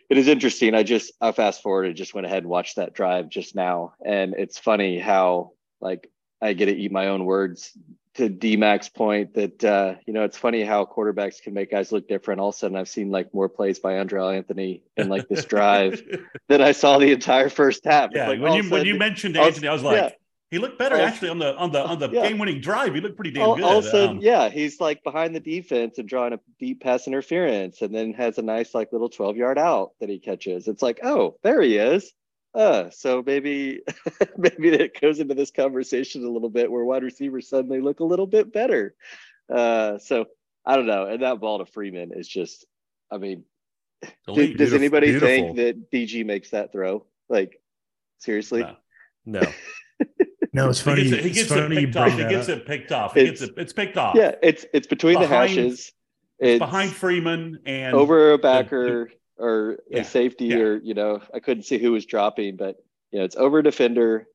it is interesting i just i fast forward forwarded just went ahead and watched that drive just now and it's funny how like i get to eat my own words to D-Mac's point that uh, you know it's funny how quarterbacks can make guys look different. All of a sudden, I've seen like more plays by Andrel Anthony in like this drive than I saw the entire first half. Yeah, like, when you when you mentioned Anthony, I was like, yeah. he looked better actually on the on the on the yeah. game-winning drive. He looked pretty damn all, good. All of a sudden, um, yeah, he's like behind the defense and drawing a deep pass interference, and then has a nice like little twelve-yard out that he catches. It's like, oh, there he is uh, so maybe maybe that goes into this conversation a little bit where wide receivers suddenly look a little bit better. Uh, so I don't know. And that ball to Freeman is just, I mean, do, does anybody beautiful. think that DG makes that throw? Like, seriously? No. No. no, it's funny. He gets it, he gets it picked off. He gets it picked off. He it's, gets it, it's picked off. Yeah, it's it's between behind, the hashes. It's, behind Freeman and over a backer or yeah. a safety yeah. or you know i couldn't see who was dropping but you know it's over defender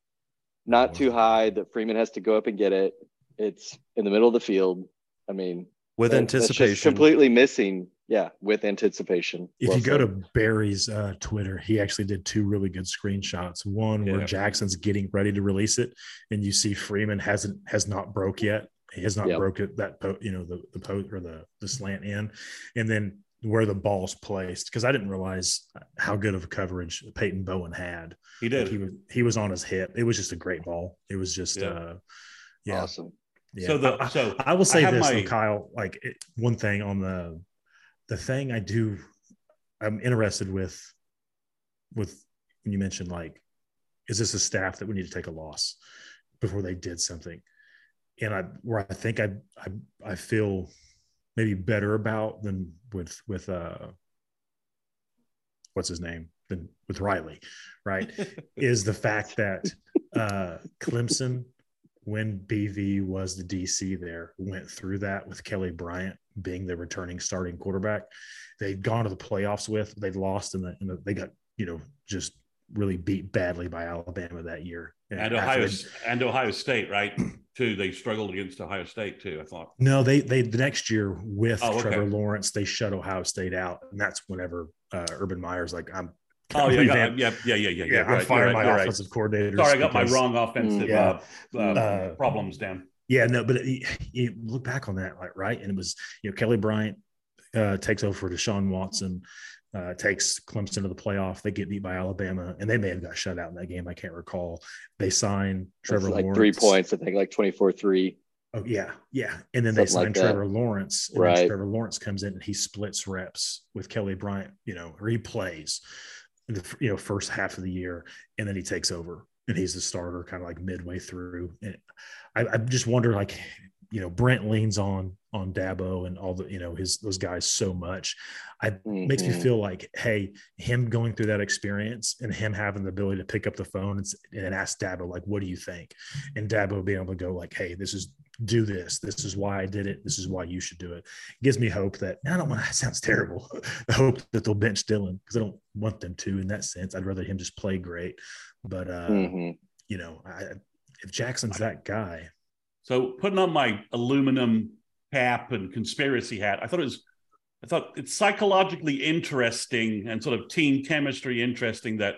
not too high that freeman has to go up and get it it's in the middle of the field i mean with that, anticipation completely missing yeah with anticipation if well you said. go to barry's uh, twitter he actually did two really good screenshots one yeah. where jackson's getting ready to release it and you see freeman hasn't has not broke yet he has not yep. broke it that po- you know the the post or the the slant in and then where the ball's placed because I didn't realize how good of a coverage Peyton Bowen had. He did. He was he was on his hip. It was just a great ball. It was just yeah. uh yeah. Awesome. Yeah. So the so I, I will say I this, my... Kyle. Like it, one thing on the the thing I do, I'm interested with with when you mentioned like, is this a staff that we need to take a loss before they did something? And I where I think I I I feel maybe better about than with with uh what's his name than with Riley, right? is the fact that uh Clemson when BV was the DC there went through that with Kelly Bryant being the returning starting quarterback. They'd gone to the playoffs with, they'd lost in the, in the they got, you know, just really beat badly by Alabama that year. And Ohio and Ohio State, right? too. They struggled against Ohio State too. I thought. No, they they the next year with oh, okay. Trevor Lawrence, they shut Ohio State out, and that's whenever uh, Urban Meyer's like, I'm. Oh yeah, yeah, yeah, yeah, yeah, yeah, yeah. I'm right, firing right, my offensive coordinator. Sorry, I got because, my wrong offensive yeah. uh, uh, uh, problems down. Yeah, no, but it, you look back on that, like right, and it was you know Kelly Bryant uh, takes over for Deshaun Watson uh, takes Clemson to the playoff. They get beat by Alabama, and they may have got shut out in that game. I can't recall. They sign Trevor like Lawrence. three points, I think, like 24 3. Oh, yeah. Yeah. And then Something they sign like Trevor Lawrence. And right. Trevor Lawrence comes in and he splits reps with Kelly Bryant, you know, or he plays in the you know first half of the year, and then he takes over and he's the starter kind of like midway through. And I, I just wonder, like, you know Brent leans on on Dabo and all the you know his those guys so much. I mm-hmm. makes me mm-hmm. feel like hey, him going through that experience and him having the ability to pick up the phone and, and ask Dabo like, what do you think? And Dabo being able to go like, hey, this is do this. This is why I did it. This is why you should do it. it gives me hope that I don't want that sounds terrible. I hope that they'll bench Dillon because I don't want them to in that sense. I'd rather him just play great. But uh, mm-hmm. you know, I, if Jackson's that guy, so putting on my aluminum cap and conspiracy hat, I thought it was, I thought it's psychologically interesting and sort of team chemistry interesting that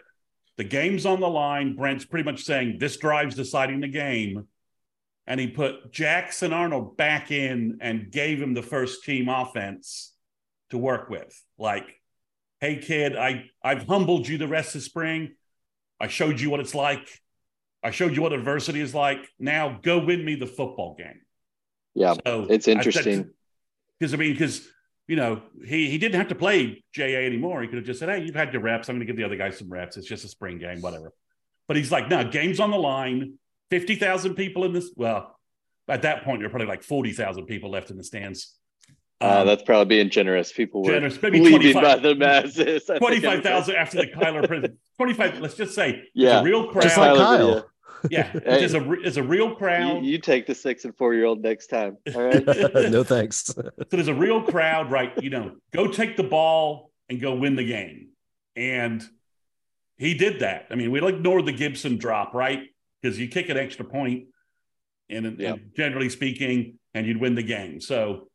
the game's on the line. Brent's pretty much saying this drive's deciding the game. And he put Jackson Arnold back in and gave him the first team offense to work with. Like, hey kid, I I've humbled you the rest of spring. I showed you what it's like I showed you what adversity is like. Now go win me the football game. Yeah, so it's interesting because I, I mean, because you know he he didn't have to play JA anymore. He could have just said, "Hey, you've had your reps. I'm going to give the other guys some reps. It's just a spring game, whatever." But he's like, "No, game's on the line. Fifty thousand people in this. Well, at that point, there are probably like forty thousand people left in the stands. Uh, um, that's probably being generous. People were generous, maybe leaving by the masses. Twenty-five thousand after the Kyler prison. Twenty-five. Let's just say, yeah, a real crowd. Just like Kyle. Yeah, hey, it's a it's a real crowd. You, you, take the six and four year old next time. All right. no thanks. so there's a real crowd, right? You know, go take the ball and go win the game, and he did that. I mean, we'll ignore the Gibson drop, right? Because you kick an extra point, and, yeah. and generally speaking, and you'd win the game. So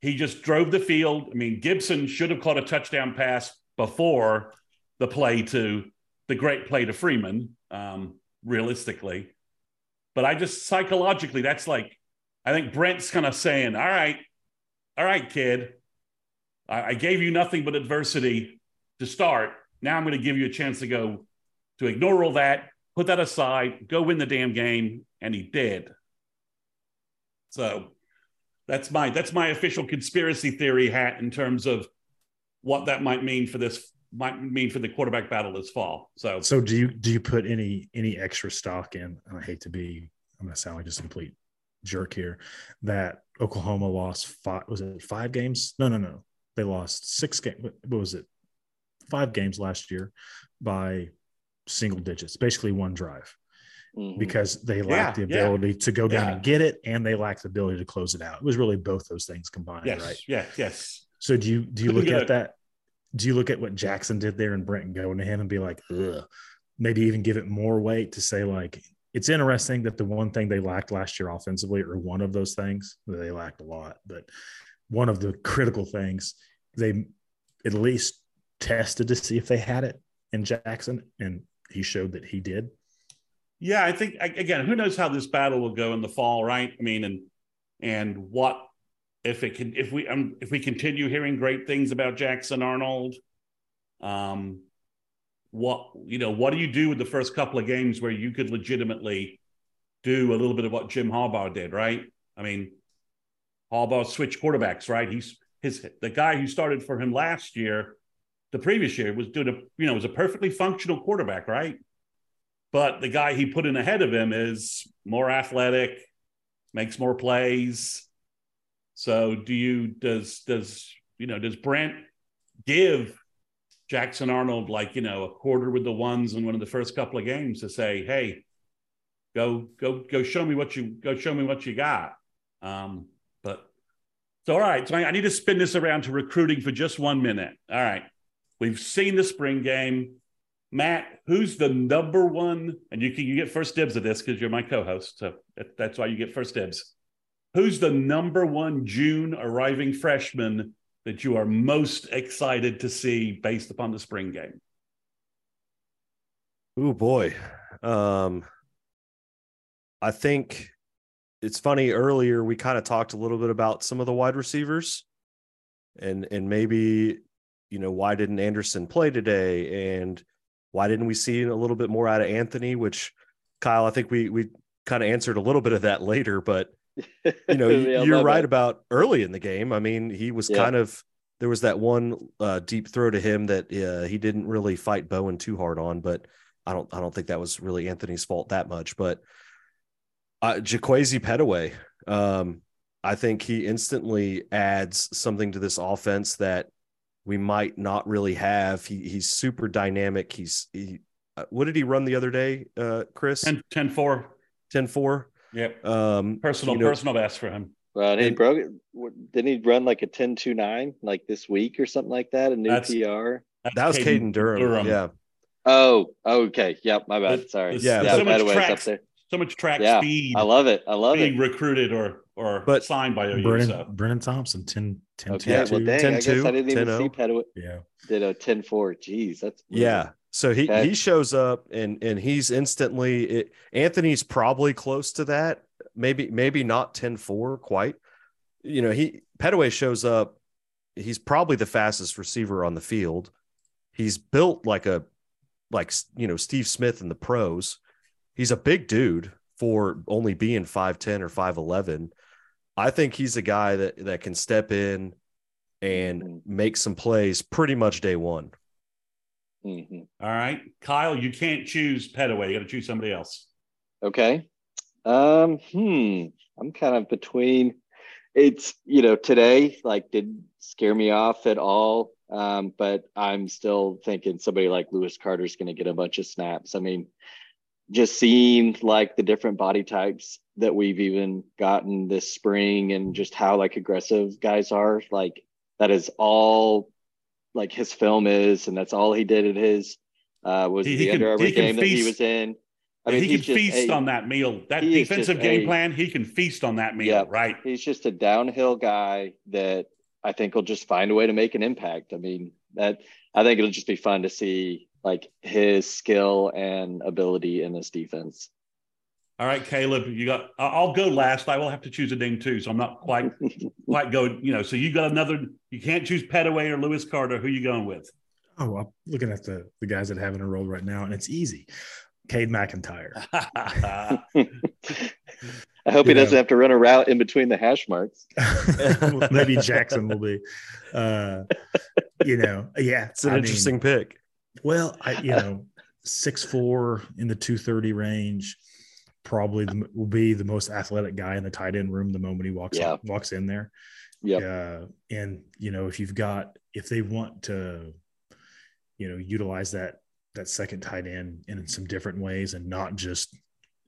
he just drove the field. I mean, Gibson should have caught a touchdown pass before the play to the great play to Freeman. Um, realistically. But I just psychologically, that's like, I think Brent's kind of saying, all right, all right, kid, I, I gave you nothing but adversity to start. Now I'm going to give you a chance to go to ignore all that, put that aside, go win the damn game. And he did. So that's my that's my official conspiracy theory hat in terms of what that might mean for this might mean for the quarterback battle this fall. So, so do you do you put any any extra stock in? I hate to be, I'm going to sound like just a complete jerk here. That Oklahoma lost five. Was it five games? No, no, no. They lost six games. What was it? Five games last year by single digits, basically one drive. Mm-hmm. Because they lacked yeah, the ability yeah. to go down yeah. and get it, and they lacked the ability to close it out. It was really both those things combined, yes, right? Yes, yes. So do you do you look at that? Do you look at what Jackson did there and Brent going to him and be like, Ugh. maybe even give it more weight to say like it's interesting that the one thing they lacked last year offensively, or one of those things, they lacked a lot, but one of the critical things they at least tested to see if they had it in Jackson, and he showed that he did. Yeah, I think again, who knows how this battle will go in the fall, right? I mean, and and what if it can if we um, if we continue hearing great things about Jackson Arnold, um, what you know, what do you do with the first couple of games where you could legitimately do a little bit of what Jim Harbaugh did, right? I mean, Harbaugh switched quarterbacks, right? He's his the guy who started for him last year, the previous year was doing a you know was a perfectly functional quarterback, right? But the guy he put in ahead of him is more athletic, makes more plays, so do you does does you know does Brent give Jackson Arnold like you know a quarter with the ones in one of the first couple of games to say, hey, go go go show me what you go show me what you got. Um, but so all right, so I, I need to spin this around to recruiting for just one minute. All right, we've seen the spring game. Matt, who's the number one? And you can you get first dibs of this because you're my co-host, so that's why you get first dibs. Who's the number one June arriving freshman that you are most excited to see based upon the spring game? Oh boy. Um I think it's funny earlier we kind of talked a little bit about some of the wide receivers and and maybe you know why didn't Anderson play today and why didn't we see a little bit more out of Anthony which Kyle I think we we kind of answered a little bit of that later but you know yeah, you're right about early in the game I mean he was yeah. kind of there was that one uh, deep throw to him that uh, he didn't really fight Bowen too hard on but I don't I don't think that was really Anthony's fault that much but uh, Jaquaize Pettaway. Um, I think he instantly adds something to this offense that we might not really have. He, he's super dynamic. He's he. Uh, what did he run the other day, uh, Chris? 10, 10 4. 10 4. Yep. Um, personal, you know, personal best for him. Well, he broke it. Didn't he run like a 10 2 9 like this week or something like that? A new that's, PR? That's that was Caden Durham. Durham. Yeah. Oh, okay. Yep. My bad. Sorry. yeah. yeah so much tracks, so much track yeah, speed. I love it. I love it. being it. recruited or or but signed by OU. Brennan, so. Brennan Thompson 10 10 okay, 10, well, dang, 10 I guess 2, I didn't even 10 see Pettaway. Yeah. Did a 10 4. Jeez, that's weird. yeah. So he okay. he shows up and and he's instantly it, Anthony's probably close to that. Maybe maybe not 10 4 quite. You know, he Pettaway shows up. He's probably the fastest receiver on the field. He's built like a like you know Steve Smith in the pros. He's a big dude for only being 5'10 or 5'11. I think he's a guy that that can step in and mm-hmm. make some plays pretty much day one. Mm-hmm. All right, Kyle, you can't choose Pettaway. You got to choose somebody else. Okay. Um, hmm. I'm kind of between. It's you know today like didn't scare me off at all. Um, but I'm still thinking somebody like Lewis Carter is going to get a bunch of snaps. I mean, just seeing like the different body types that we've even gotten this spring and just how like aggressive guys are, like that is all like his film is, and that's all he did at his uh, was he, the he Under Armour game feast. that he was in. I mean, he can feast a, on that meal. That defensive game a, plan, he can feast on that meal, yeah, right? He's just a downhill guy that I think he'll just find a way to make an impact. I mean, that I think it'll just be fun to see like his skill and ability in this defense. All right, Caleb, you got. I'll go last. I will have to choose a name too, so I'm not quite quite go. You know, so you got another. You can't choose Pettaway or Lewis Carter. Who you going with? Oh, I'm looking at the the guys that have in a role right now, and it's easy. Cade McIntyre. I hope he doesn't have to run a route in between the hash marks. Maybe Jackson will be. Uh, you know, yeah, it's an I interesting mean, pick. Well, I you know, six four in the two thirty range, probably the, will be the most athletic guy in the tight end room the moment he walks yeah. walks in there. Yeah, uh, and you know, if you've got if they want to, you know, utilize that that second tight end in some different ways and not just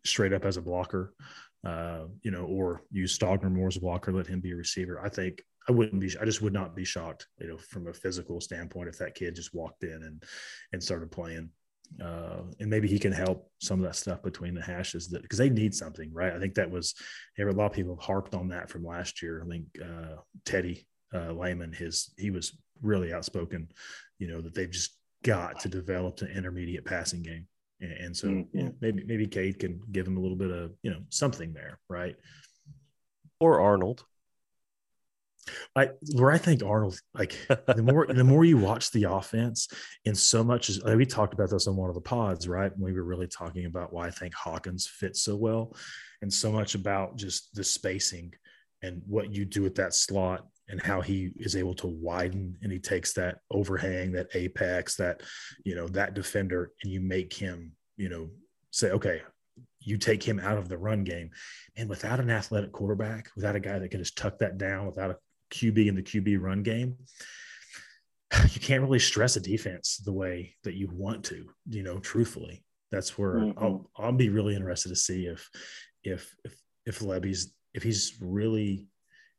straight up as a blocker uh, you know, or use Stogner more as a blocker, let him be a receiver. I think I wouldn't be, I just would not be shocked, you know, from a physical standpoint, if that kid just walked in and and started playing. Uh, and maybe he can help some of that stuff between the hashes that because they need something, right? I think that was a lot of people harped on that from last year. I think uh, Teddy uh, Lehman, his he was really outspoken, you know, that they've just got to develop an intermediate passing game. And, and so mm-hmm. yeah, maybe maybe Cade can give him a little bit of you know something there, right? Or Arnold. I where I think Arnold like the more the more you watch the offense, and so much as like we talked about this on one of the pods, right? When we were really talking about why I think Hawkins fits so well, and so much about just the spacing and what you do with that slot and how he is able to widen and he takes that overhang, that apex, that, you know, that defender, and you make him, you know, say, okay, you take him out of the run game. And without an athletic quarterback, without a guy that can just tuck that down, without a QB in the QB run game, you can't really stress a defense the way that you want to, you know, truthfully. That's where mm-hmm. I'll, I'll be really interested to see if, if, if, if Lebby's, if he's really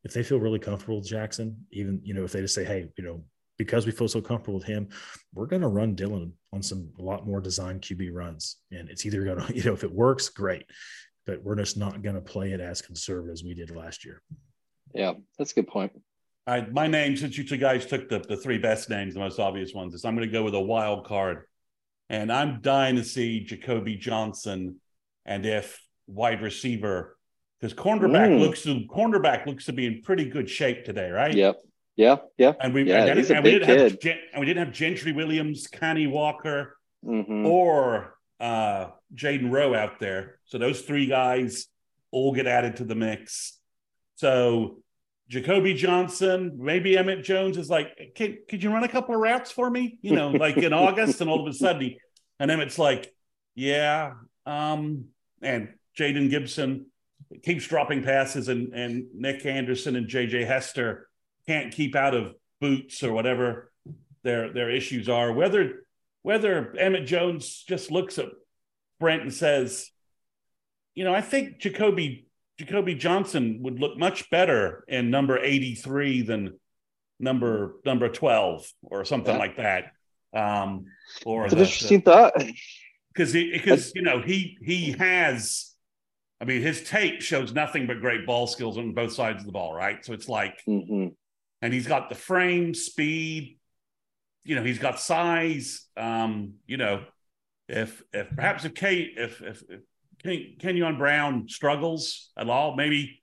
if they feel really comfortable with Jackson, even you know if they just say, hey, you know, because we feel so comfortable with him, we're going to run Dillon on some a lot more design QB runs. And it's either going to, you know, if it works, great. But we're just not going to play it as conservative as we did last year. Yeah, that's a good point. All right, my name, since you two guys took the, the three best names, the most obvious ones, is I'm going to go with a wild card. And I'm dying to see Jacoby Johnson and if wide receiver, because cornerback mm. looks to cornerback looks to be in pretty good shape today, right? Yep. Yeah, yeah. And we yeah, and, and we didn't kid. have and we didn't have Gentry Williams, Kani Walker, mm-hmm. or uh Jaden Rowe out there. So those three guys all get added to the mix. So Jacoby Johnson, maybe Emmett Jones is like, could you run a couple of routes for me? You know, like in August, and all of a sudden, he, and Emmett's like, yeah. Um, and Jayden Gibson keeps dropping passes, and and Nic Anderson and JJ Hester can't keep out of boots or whatever their their issues are. Whether whether Emmett Jones just looks at Brent and says, you know, I think Jacoby Jacoby Johnson would look much better in number 83 than number number 12 or something yeah. like that. Um, or That's the, an interesting the, thought. Because because you know he he has, I mean his tape shows nothing but great ball skills on both sides of the ball, right? So it's like, mm-hmm. and he's got the frame, speed, you know, he's got size. Um, you know, if if perhaps if Kate if if, if Ken, Kenyon Brown struggles at all, maybe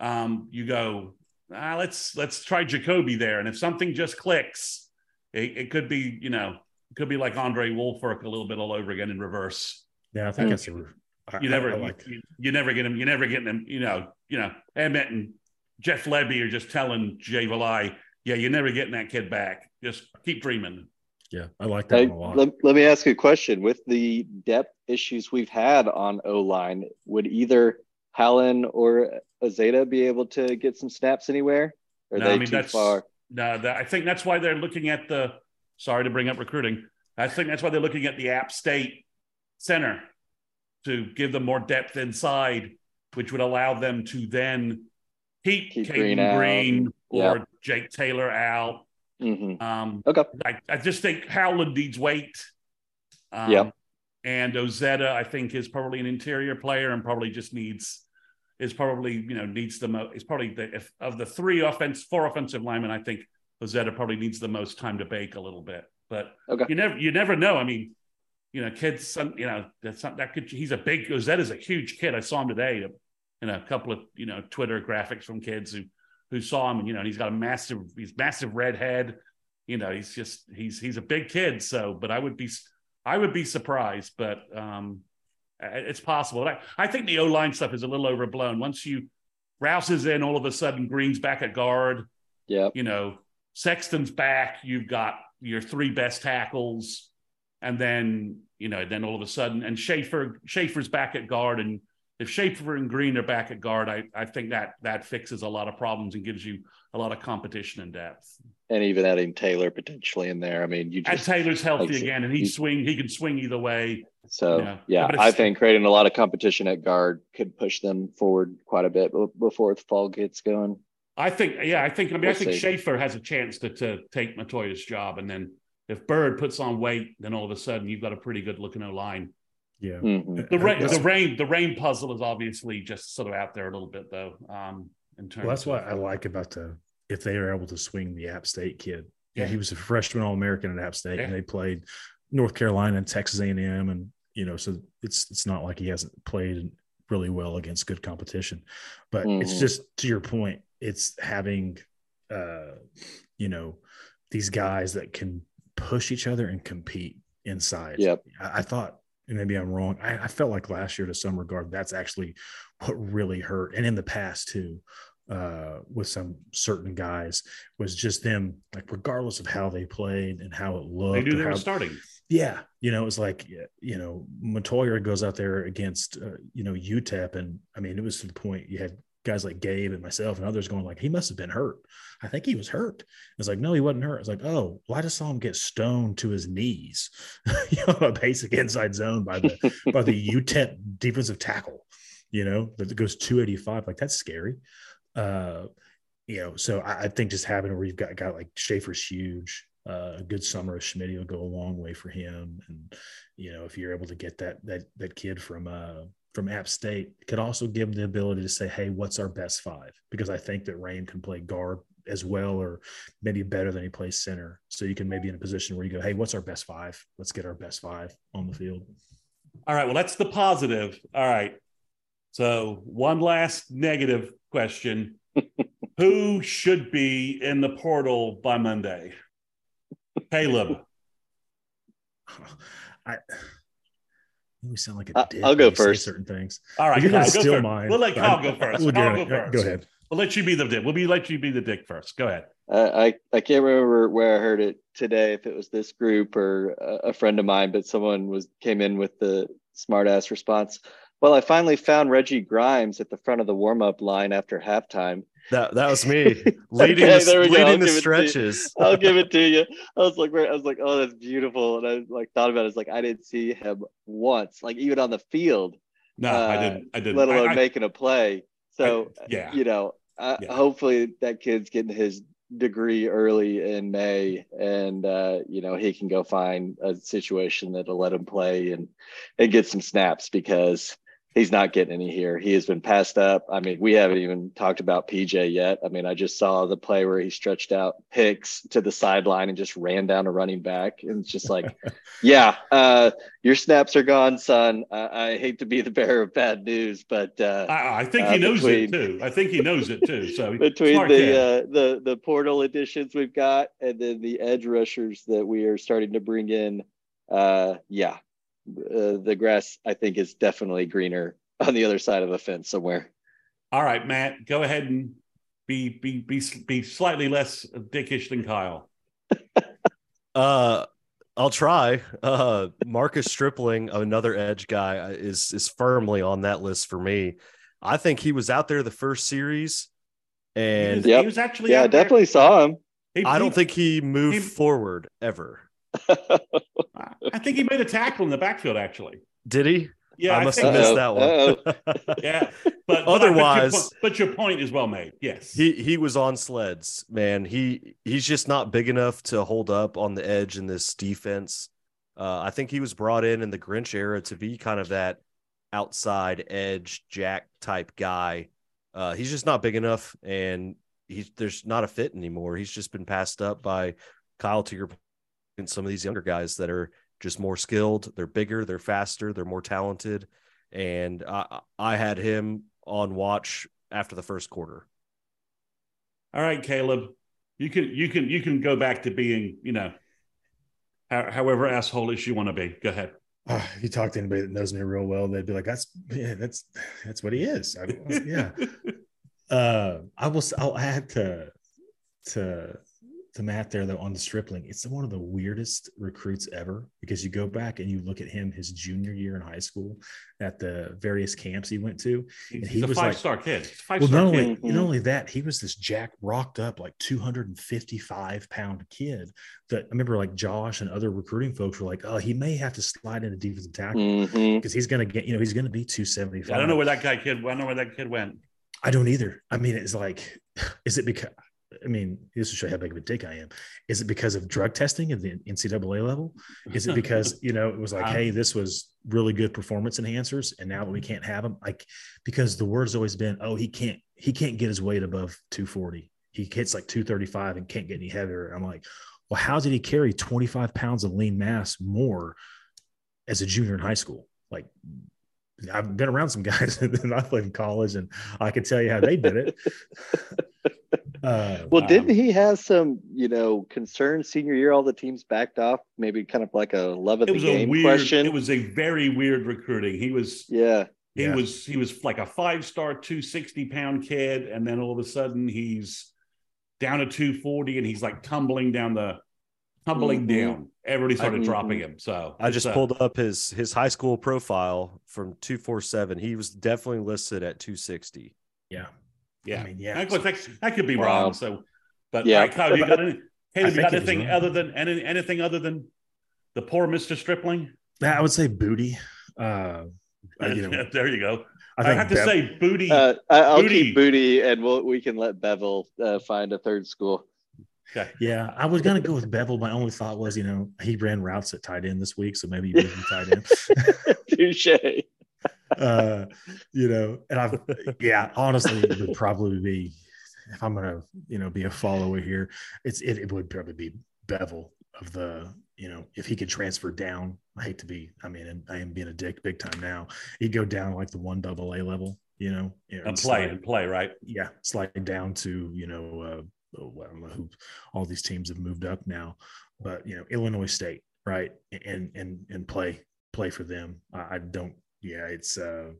um, you go, ah, let's let's try Jacoby there, and if something just clicks, it, it could be you know it could be like Andre Wolford a little bit all over again in reverse. Yeah, I think that's a. I, you never, I, I like you, you, never get him. You never get him. You know, you know. Emmett and Jeff Lebby are just telling Jay Valai, yeah, you're never getting that kid back. Just keep dreaming. Yeah, I like that I, a lot. Let, let, me ask you a question. With the depth issues we've had on O line, would either Howland or Ozaeta be able to get some snaps anywhere? Or are no, they I mean, too far? No, that, I think that's why they're looking at the. Sorry to bring up recruiting. I think that's why they're looking at the App State center to give them more depth inside, which would allow them to then keep, keep Green, Green or yep. Jake Taylor out Mm-hmm. Um, okay. I, I, just think Howland needs weight. Um, yeah. And Ozaeta, I think, is probably an interior player and probably just needs is probably you know needs the most. Is probably the if of the three offense four offensive linemen, I think Ozaeta probably needs the most time to bake a little bit. But okay. you never you never know. I mean, you know, kids, Some you know, that's not that could. He's a big Ozaeta's a huge kid. I saw him today in a couple of you know Twitter graphics from kids who who saw him, and you know, and he's got a massive, he's massive red head. You know, he's just he's he's a big kid. So, but I would be I would be surprised, but um, it's possible. I, I think the O line stuff is a little overblown. Once you Rouse is in, all of a sudden Green's back at guard. Yeah, you know, Sexton's back. You've got your three best tackles, and then you know, then all of a sudden, and Schaefer Schaefer's back at guard, and if Schaefer and Green are back at guard, I, I think that that fixes a lot of problems and gives you a lot of competition and depth. And even adding Taylor potentially in there. I mean, you just and Taylor's healthy like, again, and he swing. He can swing either way. So you know? yeah, I think creating a lot of competition at guard could push them forward quite a bit before the fall gets going. I think, yeah, I think. I mean, we'll I think see. Schaefer has a chance to to take Mettauer's job, and then if Byrd puts on weight, then all of a sudden you've got a pretty good looking O line. Yeah. Mm-hmm. The rain, the rain, the rain puzzle is obviously just sort of out there a little bit though. Um, in terms. Well, that's what I like about the if they are able to swing the App State kid. Yeah, he was a freshman All American at App State, yeah. and they played North Carolina and Texas A and M, and you know, so it's it's not like he hasn't played really well against good competition, but mm-hmm. it's just to your point, it's having, uh, you know, these guys that can push each other and compete inside. Yep. I, I thought and maybe I'm wrong. I, I, felt like last year, to some regard, that's actually what really hurt. And in the past too, uh, with some certain guys, was just them like regardless of how they played and how it looked. They knew they how, were starting. Yeah, you know, it was like you know, Mettauer goes out there against uh, you know UTEP, and I mean, it was to the point you had guys like Gabe and myself and others going like, he must have been hurt. I think he was hurt. It's like, no, he wasn't hurt. It's like, oh, well, I just saw him get stoned to his knees, you know, a basic inside zone by the by the UTEP defensive tackle, you know, that goes 285. Like that's scary. Uh, you know, so I, I think just having where you've got a guy like Schaefer's huge. Uh, a good summer of Schmidt will go a long way for him, and you know if you're able to get that that that kid from uh from App State, could also give them the ability to say, hey, what's our best five? Because I think that Rain can play guard as well, or maybe better than he plays center. So you can maybe in a position where you go, hey, what's our best five? Let's get our best five on the field. All right. Well, that's the positive. All right. So one last negative question: Who should be in the portal by Monday? Caleb. I we sound like a I- dick I'll go first. certain things. All right, You're gonna go steal first. mine. We'll let but Kyle go first. we'll Kyle go- go first. Go ahead. We'll let you be the dick. We'll be let you be the dick first. Go ahead. Uh, I I can't remember where I heard it today, if it was this group or a, a friend of mine, but someone was came in with the smart ass response. Well, I finally found Reggie Grimes at the front of the warm up line after halftime. That that was me leading Okay, the, there we go. Leading the give it to you. stretches. I'll give it to you. I was like, I was like, oh, that's beautiful, and I like thought about it. It's like I didn't see him once, like even on the field, No, I Uh, didn't. I didn't. let alone I- I- making a play. So I- yeah. you know, uh, Yeah. hopefully that kid's getting his degree early in May, and uh, you know he can go find a situation that'll let him play and and get some snaps because he's not getting any here. He has been passed up. I mean, we haven't even talked about PJ yet. I mean, I just saw the play where he stretched out Hicks to the sideline and just ran down a running back, and it's just like, yeah, uh, your snaps are gone, son. I, I hate to be the bearer of bad news, but. Uh, I, I think Uh, he knows it too. I think he knows it too. So between the uh, the the portal additions we've got and then the edge rushers that we are starting to bring in, uh, yeah, uh, the grass I think is definitely greener on the other side of the fence somewhere. All right, Matt, go ahead and be be be be slightly less dickish than Kyle. Uh, I'll try. Uh, Marcus Stripling, another edge guy, uh, is is firmly on that list for me. I think he was out there the first series, and he, Yep. he was actually Yeah, I there. definitely saw him. He- I don't think he moved he- forward ever. I think he made a tackle in the backfield. Actually, Did he? yeah, I I, must have missed Uh-oh. that one. Yeah, but but but your Otherwise- but your point is well made. Yes, he he was on sleds, man. He he's just not big enough to hold up on the edge in this defense. Uh, I think he was brought in in the Grinch era to be kind of that outside edge jack type guy. Uh, he's just not big enough, and he's there's not a fit anymore. He's just been passed up by Kyle to your point, and some of these younger guys that are just more skilled. They're bigger, they're faster, they're more talented, and I I had him on watch after the first quarter. All right, Caleb, you can you can you can go back to being you know, how, however assholeish you want to be. Go ahead. Uh, if you talk to anybody that knows me real well, they'd be like, "That's yeah, that's that's what he is." I, yeah, uh, I will. I'll add to to to Matt there though on the Stripling. It's one of the weirdest recruits ever because you go back and you look at him his junior year in high school at the various camps he went to. And He's, he a was like- five star kid. Five Well, star not only kid. not mm-hmm. only that, he was this jack rocked up like 255 pound kid that I remember like Josh and other recruiting folks were like, oh, he may have to slide into defensive tackle mm-hmm. because he's gonna get, you know, he's gonna be 275. I don't know where that guy kid. I don't know where that kid went. I don't either. I mean, it's like, is it because I mean, this will show how big of a dick I am. Is it because of drug testing at the NCAA level? Is it because you know it was like, Um, hey, this was really good performance enhancers, and now that we can't have them, like because the word's always been, oh, he can't he can't get his weight above 240. He hits like 235 and can't get any heavier. I'm like, well, how did he carry 25 pounds of lean mass more as a junior in high school? Like I've been around some guys and I played in college and I can tell you how they did it. Uh, Well, Um, didn't he have some, you know, concerns senior year? All the teams backed off, maybe kind of like a love of It the was a game weird. question. It was a very weird recruiting. He was yeah, he Yeah. was he was like a five star, two sixty pound kid, and then all of a sudden he's down to two forty, and he's like tumbling down the tumbling Mhm. down. Everybody started Mhm. dropping him. So I just uh, pulled up his his high school profile from 247. He was definitely listed at 260. yeah. Yeah, I mean, yeah. That, could- that, that could be Wow. wrong. So, but Yeah. yeah, Kyle, you got any? Hey, I you got anything wrong. other than any, anything other than the poor Mister Stripling? I would say booty. Uh, uh, you know, there you go. I, I have to say, Booty. Uh, I- I'll Booty. keep booty, and we'll we can let Bevel uh, find a third school. okay. Yeah, I was gonna go with Bevel. My only thought was, you know, he ran routes at tight end this week, so maybe he moved him tight end. Touche. Uh, you know, and I've yeah, honestly, it would probably be if I'm gonna, you know, be a follower here, it's it, it would probably be Bevel of the, you know, if he could transfer down. I hate to be, I mean, I am being a dick big time now. He'd go down like the one double A level, you know, you know, And slide- play and play, right? yeah, slide down to you know, uh, oh, I don't know who all these teams have moved up now, but you know, Illinois State, right, and and and play play for them. I, I don't, yeah, it's uh,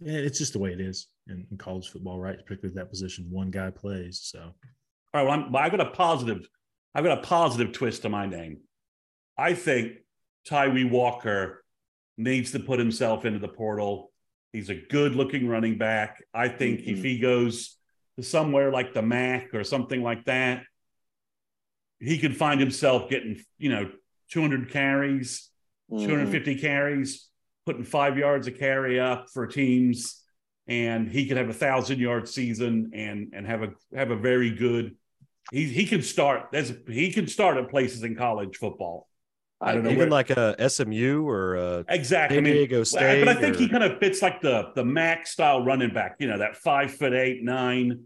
yeah, it's just the way it is in, in college football, right? Particularly that position, one guy plays. So All right. Well, I'm, well, I've got a positive. I've got a positive twist to my name. I think Tawee Walker needs to put himself into the portal. He's a good-looking running back. I think if Mhm. he goes to somewhere like the MAC or something like that, he could find himself getting, you know, 200 carries, Mhm. 250 carries, putting five yards a carry up for teams, and he could have a thousand yard season and and have a have a very good. He he can start. There's he can start at places in college football. I don't know Even where- like a SMU or a Exactly. I San Diego State. but I think he kind of fits like the the Mac style running back. You know, that five foot eight, nine,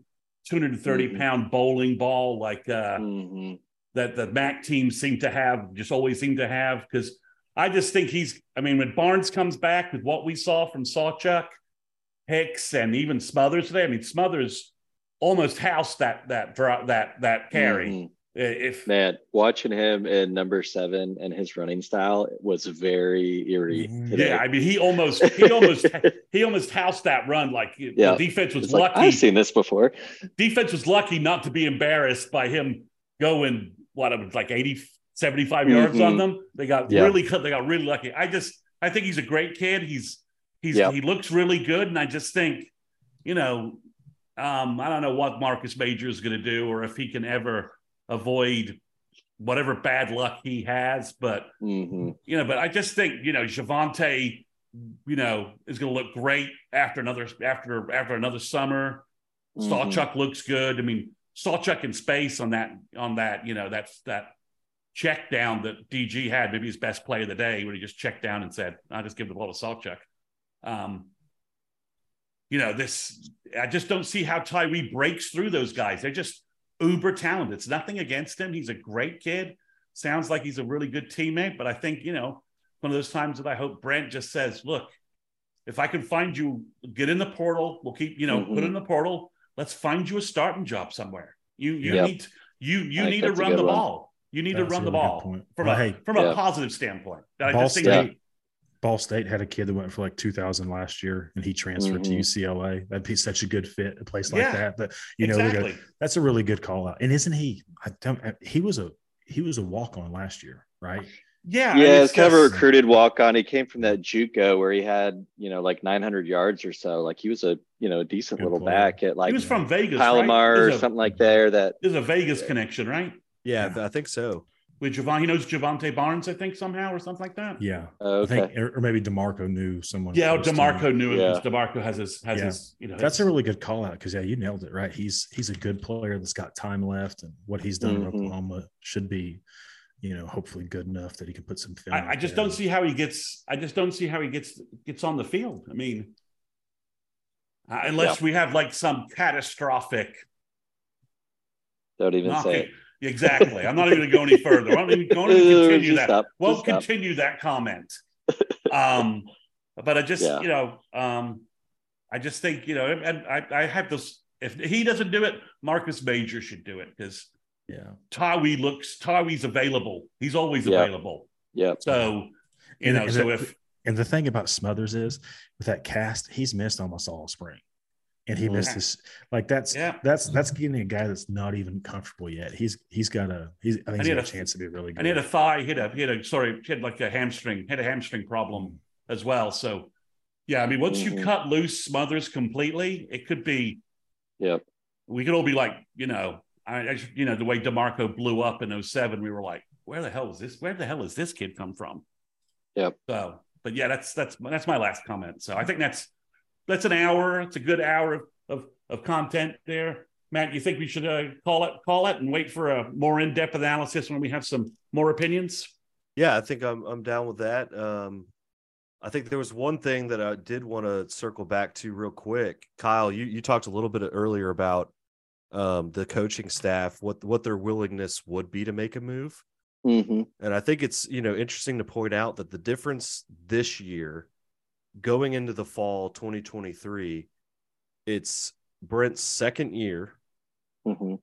230 Mhm. pound bowling ball like uh, Mhm. that the Mac teams seem to have, just always seem to have. Because I just think he's. I mean, when Barnes comes back with what we saw from Sawchuk, Hicks, and even Smothers today. I mean, Smothers almost housed that that drop that that carry. Mhm. If Man, watching him in number seven and his running style was very eerie. Today. yeah, I mean, he almost he almost he almost housed that run. Like Yeah. the defense was It's like, lucky. I've seen this before. defense was lucky not to be embarrassed by him going what it was like 80 75 yards Mhm. on them they got Yeah. really they got really lucky i just i think he's a great kid he's he's he looks really good and i just think you know um i don't know what marcus major is going to do or if he can ever avoid whatever bad luck he has but Mhm. you know, but I just think you know Jovantae, you know, is going to look great after another after after another summer. Mhm. Sawchuk looks good. I mean, Sawchuk in space on that on that you know that's that check down that DG had maybe his best play of the day when he just checked down and said, "I just give the ball to Sawchuk." Um, you know, this I just don't see how Tawee breaks through those guys. They're just uber talented. It's nothing against him. He's a great kid. Sounds like he's a really good teammate, but I think, you know, one of those times that I hope Brent just says, look, if I can find you, get in the portal, we'll keep, you know, Mhm. put in the portal. Let's find you a starting job somewhere. You you Yep. need you you I need to run the one. ball. You need to That's a run the really good ball point. from Well, a hey, from a positive standpoint. I Ball just think State- he- Ball State had a kid that went for like 2,000 last year and he transferred to Mhm. UCLA. That'd be such a good fit, a place like Yeah. that. That, you know, exactly. gonna- that's a really good call out. And isn't he? I don't, he was a, he was a walk on last year, right? yeah, Yeah, and it's kind of a recruited walk on. He came from that JUCO where he had, you know, like 900 yards or so. Like he was a, you know, a decent Good little player. back at like he was from Vegas, right? Palomar or a- something like there. That There's a Vegas connection, right? Yeah, Yeah. I think so. With Javon, he knows Jovantae Barnes, I think somehow or something like that. Yeah. oh, I think, or or maybe DeMarco knew someone. Yeah, close to. Demarco knew it Yeah. because Demarco has his has Yeah. his you know That's a really good call out because yeah, you nailed it right. He's he's a good player that's got time left, and what he's done in Mhm. Oklahoma should be, you know, hopefully good enough that he can put some. Film I, I just there. don't see how he gets. I just don't see how he gets gets on the field. I mean, uh, unless we have like some catastrophic. Don't even say it. Exactly. I'm not even going to go any further. I'm not even going to continue Just that. stop. Won't Just stop. continue that comment. Um, but I just, Yeah. you know, um, I just think, you know, and I, I have this. If he doesn't do it, Marcus Major should do it because Yeah. Tawee looks Tawee's available. He's always Yeah. available. Yep. So, you And- know, and so the- if And the thing about Smothers is with that cast, he's missed almost all spring. And he missed Yeah. this like that's Yeah. that's that's getting a guy that's not even comfortable yet. He's he's got a he's I think And he's he got had a a- chance to be really good. and he had a thigh, he had a, he had a, sorry, he had like a hamstring, had a hamstring problem as well. So, yeah, I mean, once you Mhm. cut loose Smothers completely, it could be, yeah. we could all be like, you know, I, I you know, the way DeMarco blew up in 07, we were like, where the hell is this? Where the hell is this kid come from? Yeah. So, but yeah, that's, that's, that's my last comment. So I think that's, that's an hour. It's a good hour of of, of content there. Matt, you think we should uh, call it call it and wait for a more in depth analysis when we have some more opinions? Yeah, I think I'm I'm down with that. Um, I think there was one thing that I did want to circle back to real quick. Kyle, you you talked a little bit earlier about um, the coaching staff, what what their willingness would be to make a move. Mm-hmm. And I think it's you know interesting to point out that the difference this year, going into the fall 2023, it's Brent's second year Mm-hmm.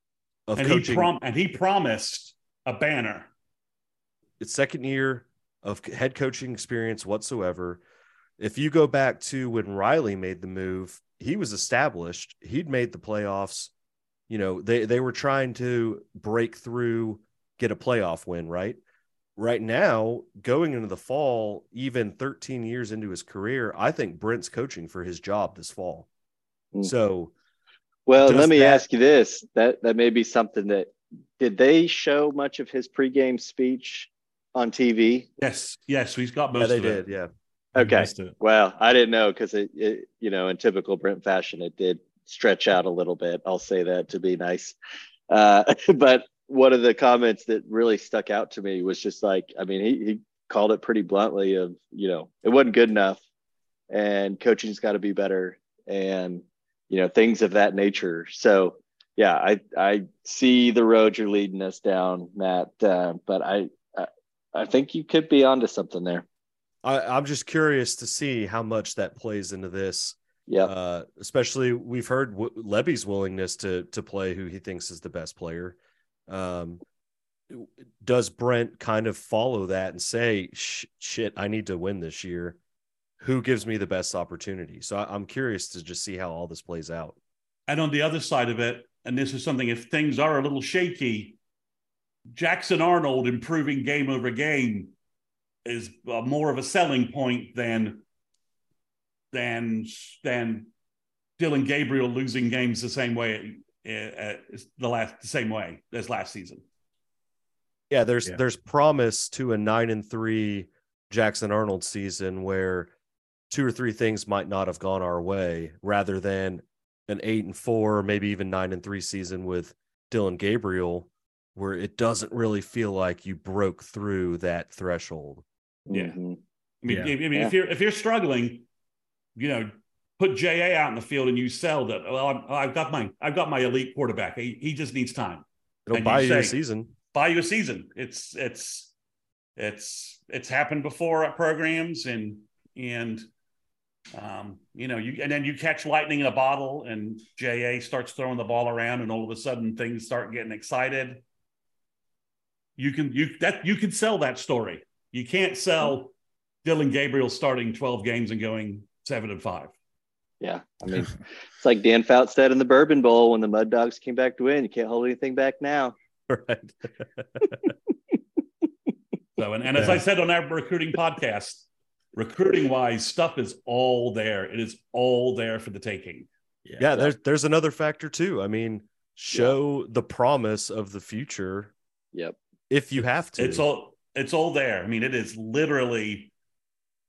of and coaching. he prom- and he promised a banner. it's second year of head coaching experience whatsoever. If you go back to when Riley made the move, he was established. He'd made the playoffs. You know, they they were trying to break through, get a playoff win, right? Right now, going into the fall, even 13 years into his career, I think Brent's coaching for his job this fall. Mm. So Well, let me that- ask you this: that that may be something that did they show much of his pregame speech on TV? Yes, yes, he's got most yeah, they of it. did. Yeah. Okay. Well, I didn't know because it, it, you know, in typical Brent fashion, it did stretch out a little bit. I'll say that to be nice. Uh, but one of the comments that really stuck out to me was just like, I mean, he, he called it pretty bluntly of, you know, it wasn't good enough and coaching's got to be better and, you know, things of that nature. So, yeah, I, I see the road you're leading us down, Matt. Uh, but I, I, I think you could be onto something there. I, I'm just curious to see how much that plays into this. Yeah. Uh, especially we've heard w- Lebby's willingness to to play who he thinks is the best player. Um, does Brent kind of follow that and say, "Shit, I need to win this year"? Who gives me the best opportunity? So I, I'm curious to just see how all this plays out. And on the other side of it, and this is something if things are a little shaky, Jackson Arnold improving game over game is more of a selling point than than than Dillon Gabriel losing games the same way the last the same way as last season. Yeah, there's Yeah. there's promise to a nine and three Jackson Arnold season where two or three things might not have gone our way, rather than an eight and four, maybe even nine and three season with Dillon Gabriel, where it doesn't really feel like you broke through that threshold. Yeah. Mhm. I mean, Yeah. I mean, Yeah. if you're if you're struggling, you know, put JA out in the field and you sell that. Well, I'm, I've got my I've got my elite quarterback. He, he just needs time. It'll And buy you you a season. buy you a season. It's it's it's it's happened before at programs and and um you know you and then you catch lightning in a bottle and JA starts throwing the ball around and all of a sudden things start getting excited. You can you that you can sell that story. You can't sell Dillon Gabriel starting 12 games and going seven and five. Yeah. I mean, it's like Dan Fouts said in the Bourbon Bowl when the Mud Dogs came back to win. You can't hold anything back now. Right. So, and, and as Yeah. I said on our recruiting podcast, recruiting wise, stuff is all there. It is all there for the taking. yeah, there's there's another factor too. I mean, show the promise of the future Yep. if you have to. It's all it's all there. I mean, it is literally.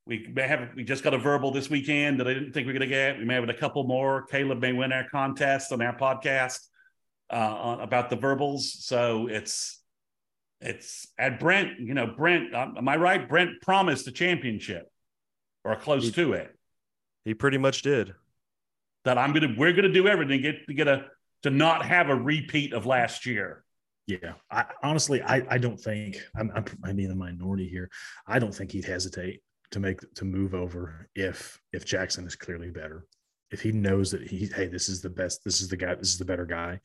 We may have we just got a verbal this weekend that I didn't think we are going to get. We may have a couple more. Caleb may win our contest on our podcast uh, on, about the verbals. So it's it's at Brent. You know, Brent. Um, am I right? Brent promised a championship or close He- to it. he pretty much did. that I'm gonna we're gonna do everything to get to get a to not have a repeat of last year. Yeah, I, honestly, I, I don't think I'm, I'm I mean the minority here. I don't think he'd hesitate to make to move over if if Jackson is clearly better. If he knows that he hey this is the best, this is the guy, this is the better guy.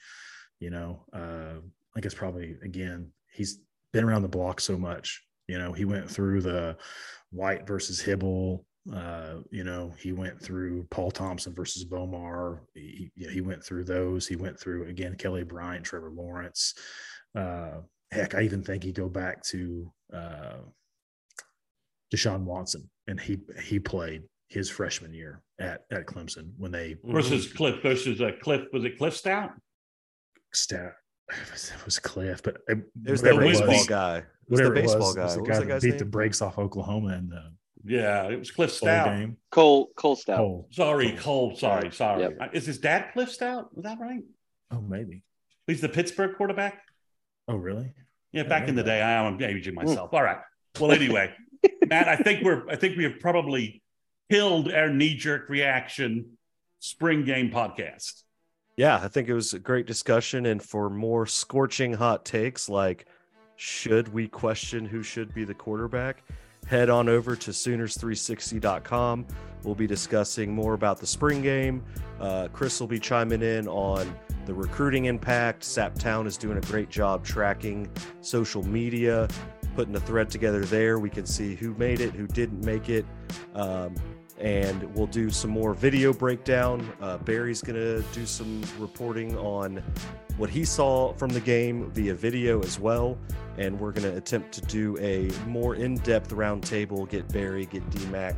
You know, uh, I guess probably again he's been around the block so much. You know, he went through the White versus Hybl. Uh, you know, he went through Paul Thompson versus Bomar. He, he, he went through those. He went through again Kelly Bryant, Trevor Lawrence. Uh, heck, I even think he'd go back to uh, Deshaun Watson, and he he played his freshman year at at Clemson when they Versus Cliff versus uh, Cliff was it Cliff Stoudt? stat. It was, it was Cliff, but it, It was the Whatever it baseball was. guy. Whatever the it was, baseball it guy. was the What guy was that that beat name? the brakes off Oklahoma and the Yeah, it was Cliff Bowl Stoudt. game. Cole Cole Stoudt. Oh, Sorry, Cole. Cole. Sorry, sorry. Yep. Uh, Is his dad Cliff Stoudt? Was that right? oh, maybe. He's the Pittsburgh quarterback. Oh, really? Yeah, back in the that. day, I am aging myself. All right. Well, anyway, Matt, I think we're I think we have probably killed our knee jerk reaction spring game podcast. Yeah, I think it was a great discussion. And for more scorching hot takes, like should we question who should be the quarterback, head on over to Sooners360.com. We'll be discussing more about the spring game. Uh, Chris will be chiming in on the recruiting impact. Saptown is doing a great job tracking social media, putting a thread together there. We can see who made it, who didn't make it. Um, and we'll do some more video breakdown. Uh, Barry's going to do some reporting on what he saw from the game via video as well. And we're going to attempt to do a more in depth roundtable, get Barry, get DMAC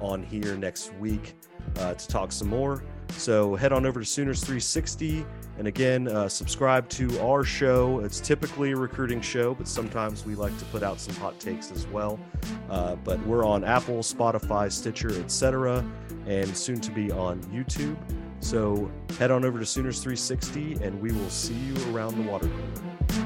on here next week uh, to talk some more. So head on over to Sooners 360 and again, uh, subscribe to our show. It's typically a recruiting show, but sometimes we like to put out some hot takes as well. Uh, but we're on Apple, Spotify, Stitcher, etc., and soon to be on YouTube. So head on over to Sooners 360, and we will see you around the water cooler.